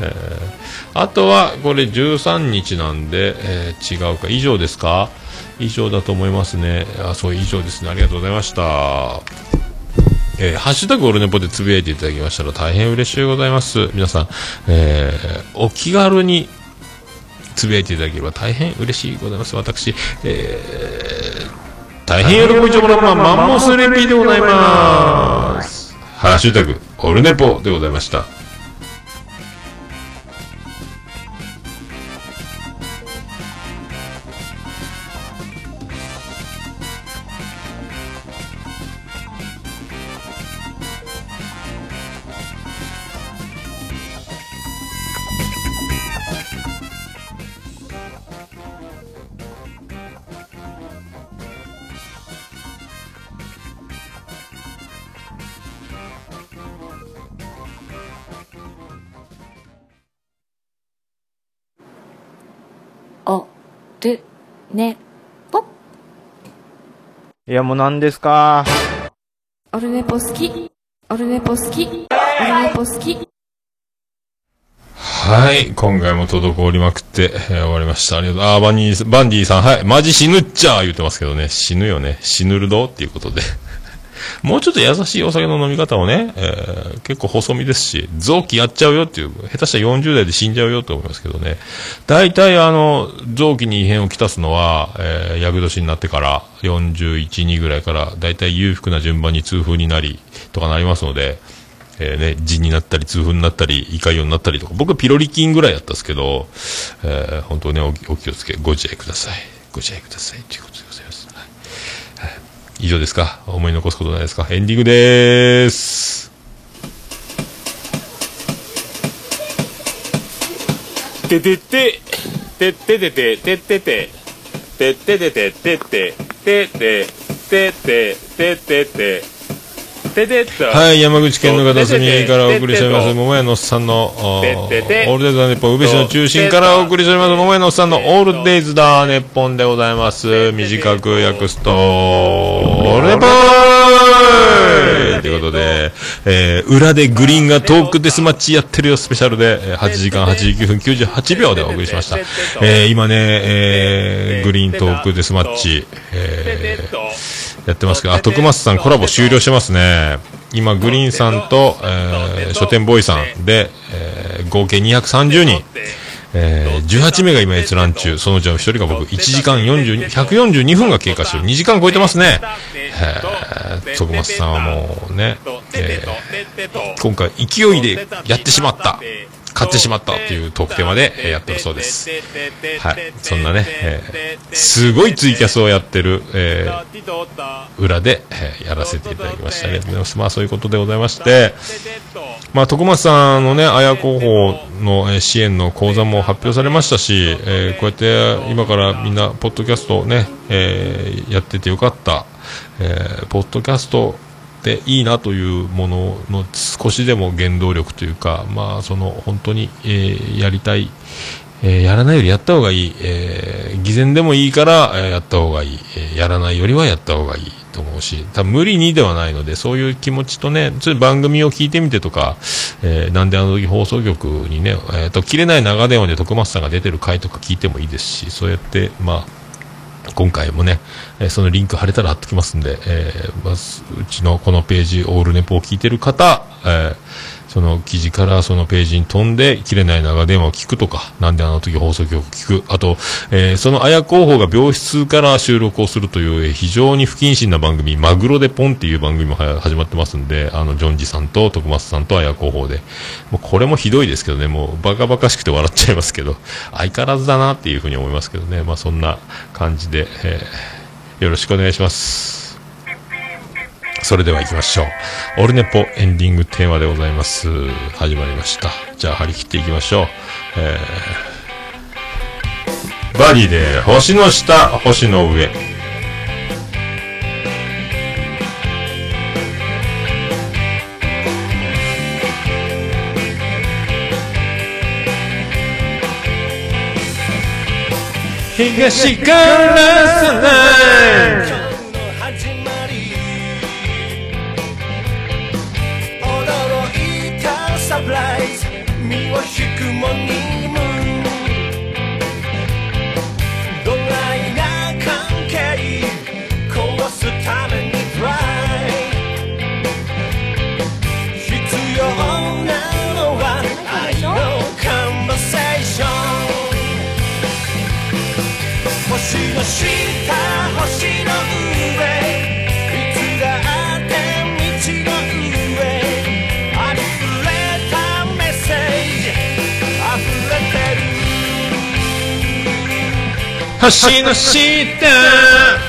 えー、あとはこれ13日なんで、えー、違うか。以上ですか？以上だと思いますね。あそう以上ですね。ありがとうございました。えー、ハッシュタグオルネポでつぶやいていただきましたら大変嬉しいございます。皆さん、えー、お気軽につぶやいていただければ大変嬉しいございます。私、えー、大変喜びちょもらまマンモスレピーでございます。ハッシュタグ、オルネポでございました。いやもう何ですか？オルネポ好きオルネポ好きオルネポ好きはい。今回も滞りまくって、えー、終わりました。ありがとう。あ、バンディ、バンディさん、はい。マジ死ぬっちゃ言ってますけどね。死ぬよね。死ぬるどっていうことで。もうちょっと優しいお酒の飲み方をね、えー、結構細身ですし、臓器やっちゃうよっていう、下手したら40代で死んじゃうよと思いますけどね。大体あの、臓器に異変をきたすのは、えー、厄年になってから、41、2ぐらいから、大体裕福な順番に痛風になり、とかなりますので、えー、ね、痔になったり、痛風になったり、胃潰瘍になったりとか、僕はピロリ菌ぐらいだったんですけど、えー、本当ねお、お気をつけ、ご自愛ください。ご自愛ください。ということでございます。以上ですか？思い残すことないですか？エンディングでーす。ててて、てててて、ててて、てててて、てて、てて、てて、ててて、ててっとはい、山口県の片隅からお送りしております、桃屋のおっさんの、オてててールデイズ・ザ・ネッポン、宇部市の中心からお送りしております、桃屋のおっさんのオールデイズ・ダ・ネッポンでございます。短く訳すと、オールデポーイということで、えー、裏でグリーンがトークデスマッチやってるよスペシャルで、えー8時間89分98秒でお送りしました。えー、今ね、えー、グリーントークデスマッチ、えー、やってますけど、あ、徳松さんコラボ終了してますね。今、グリーンさんと、えー、書店ボーイさんで、えー、合計230人。えー、18名が今閲覧中。そのうちの1人が僕、1時間42、142分が経過してる。2時間超えてますね。えー、徳松さんはもうね、えー、今回勢いでやってしまった。買ってしまったというトークテーマで、えーやってるそうです。はい。そんなね、えー、すごいツイキャスをやってる、えー、裏で、えーやらせていただきましたね。でまあそういうことでございまして、まあ徳松さんのね、綾候補の、えー支援の講座も発表されましたし、えーこうやって今からみんな、ポッドキャストをね、えーやっててよかった、えーポッドキャストでいいなというものの少しでも原動力というか、まあその本当に、えーやりたい、えーやらないよりやった方がいい、えー偽善でもいいから、やった方がいい、えやらないよりはやった方がいいと思うし、多分無理にではないので、そういう気持ちとね、ちょっと番組を聞いてみてとか、えーなんであの時放送局にね、えーと、切れない長電話で徳松さんが出てる回とか聞いてもいいですし、そうやって、まあ、今回もね、えそのリンク貼れたら貼っときますんで、えーまずうちのこのページ、オールネポを聞いてる方、えーその記事からそのページに飛んで、切れない長電話を聞くとか、なんであの時放送局を聞く、あと、えーその綾候補が病室から収録をするという、えー非常に不謹慎な番組、マグロでポンっていう番組も始まってますんで、あの、ジョンジさんと徳松さんと綾候補で、もうこれもひどいですけどね、もうバカバカしくて笑っちゃいますけど、相変わらずだなっていうふうに思いますけどね、まあそんな感じで、えーよろしくお願いします。それでは行きましょう。オルネポエンディングテーマでございます。始まりました。じゃあ張り切っていきましょう。えー、バディで星の下、星の上。東からさないの下星の上。いつだって道の上。ありふれたメッセージ。あふれてる。星の下。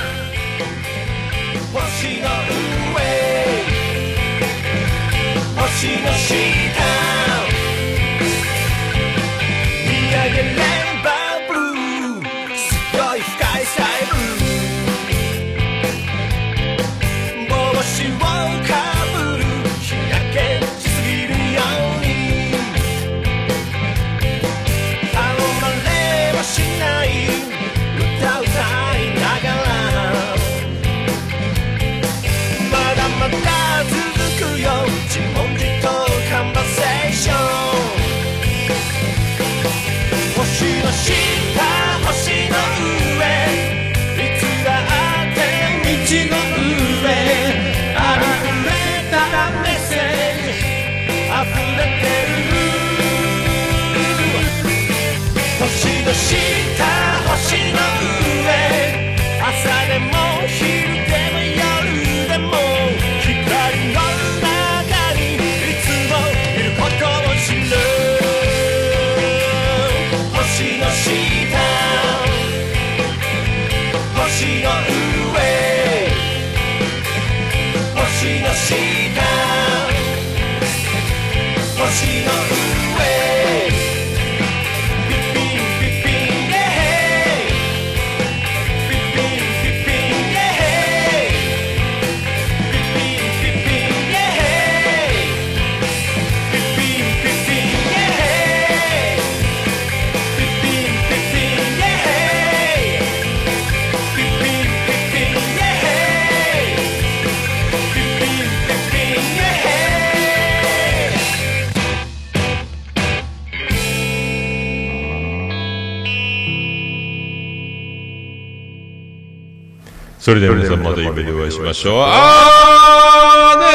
それでは皆さんまた夢でお会いしましょう。あーね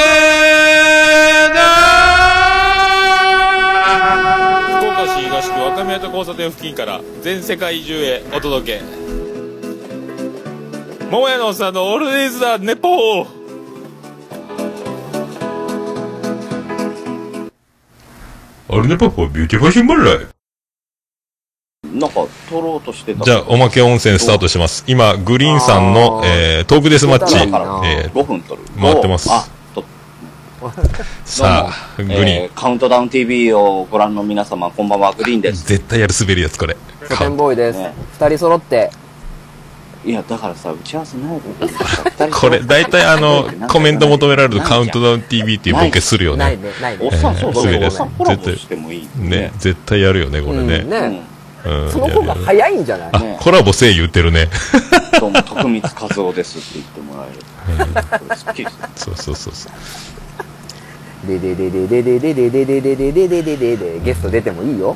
ー福岡市東区若宮と交差点付近から全世界中へお届け。桃屋のおっさんのオールディーズ・ザ・ネポー。オルネポフォービューティフォー。ションバルライフなんか、取ろうとしてた。じゃあ、おまけ温泉スタートします。今、グリーンさんの、えー、トークデスマッチ、えー、5分取る。回ってますあ、と、さあ、グリーン、えーカウントダウン TV をご覧の皆様、こんばんは、グリーンです。絶対やる滑るやつ、これ。書店ボーイですね。二人揃って。いや、だからさ、打ち合わせないでさ これ、大体あの、コメント求められるとカウントダウン TV っていうボケするよね。ないね、ないね。おっさん、そうだね。えーおっさんコラボしてもいい。ね、。絶対やるよね、これうんね。ね。うんその方が早いんじゃない？コラボせい言ってるね。どうも、徳光和夫ですって言ってもらえる。すっきりそうそうそうそう。でででででででででででででででででゲスト出てもいいよ。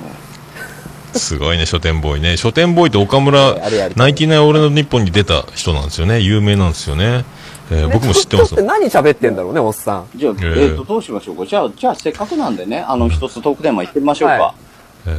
すごいね、書店ボーイね。書店ボーイって岡村ナインティナイン俺の日本に出た人なんですよね。有名なんですよね。えー僕も知ってますちょっと何喋ってんだろうね、おっさん。じゃあ、えっと、どうしましょうか。じゃあ、じゃあ、せっかくなんでね、あの、一つトークテーマ行ってみましょうはか。えー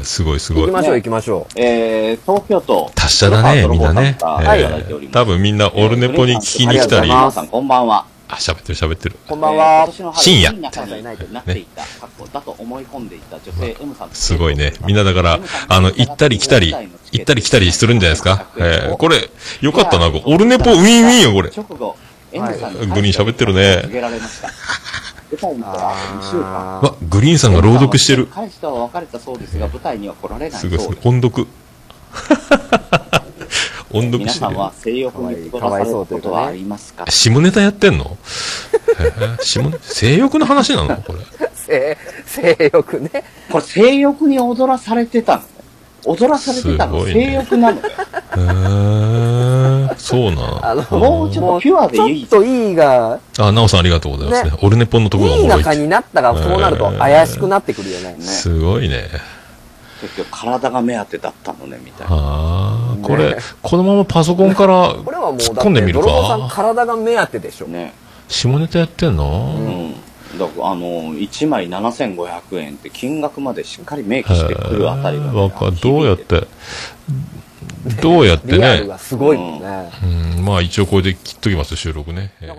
すごいすごい行き。ましょう、ね行きましょえー、東京都。達者だね、みんなね。えはい。いただいておりますー多分みんなオルネポに聞きに来たり、あ、こんばんは。喋ってる喋ってる。う。こんばんは。深夜いい仲になっていた過去だと思い込んでいた女性 M さんすごいね。みんなだから、あの、行ったり来たり、行ったり来たりするんじゃないですか？えーこれ、よかったな、これオルネポウィンウィンよ、これ。直後 M さんにグリーン喋ってるね舞台にから2週間わ、グリーンさんが朗読してる。彼氏とは別れたそうですが舞台には来られないすごいすごいそうで。す音読。音読してるよ皆さんは。性欲に気取らされることはありますか？下ネタやってんの？えー下ネ性欲の話なの？これ。性、性欲ね。これ性欲に踊らされてたのね踊らされてたのすごいね性欲なのよへー、そうなあの、もうちょっとピュアでいいちょっといいが、あ、なおさんありがとうございますね。ねオルネポンのところがおいいもろいって。仲になったらそうなると怪しくなってくるよね。ねすごいね。結局体が目当てだったのねみたいなああ、これ、このままパソコンからこれはもう突っ込んでみる泥棒さんか。体が目当てでしょ。ね下ネタやってんうのんだからあの1枚7500円って金額までしっかり明記してくるあたりが、ね、わかどうやって、どうやってねリアルが。すごいもんね。うん、まあ一応これで切っときます、収録ね。えー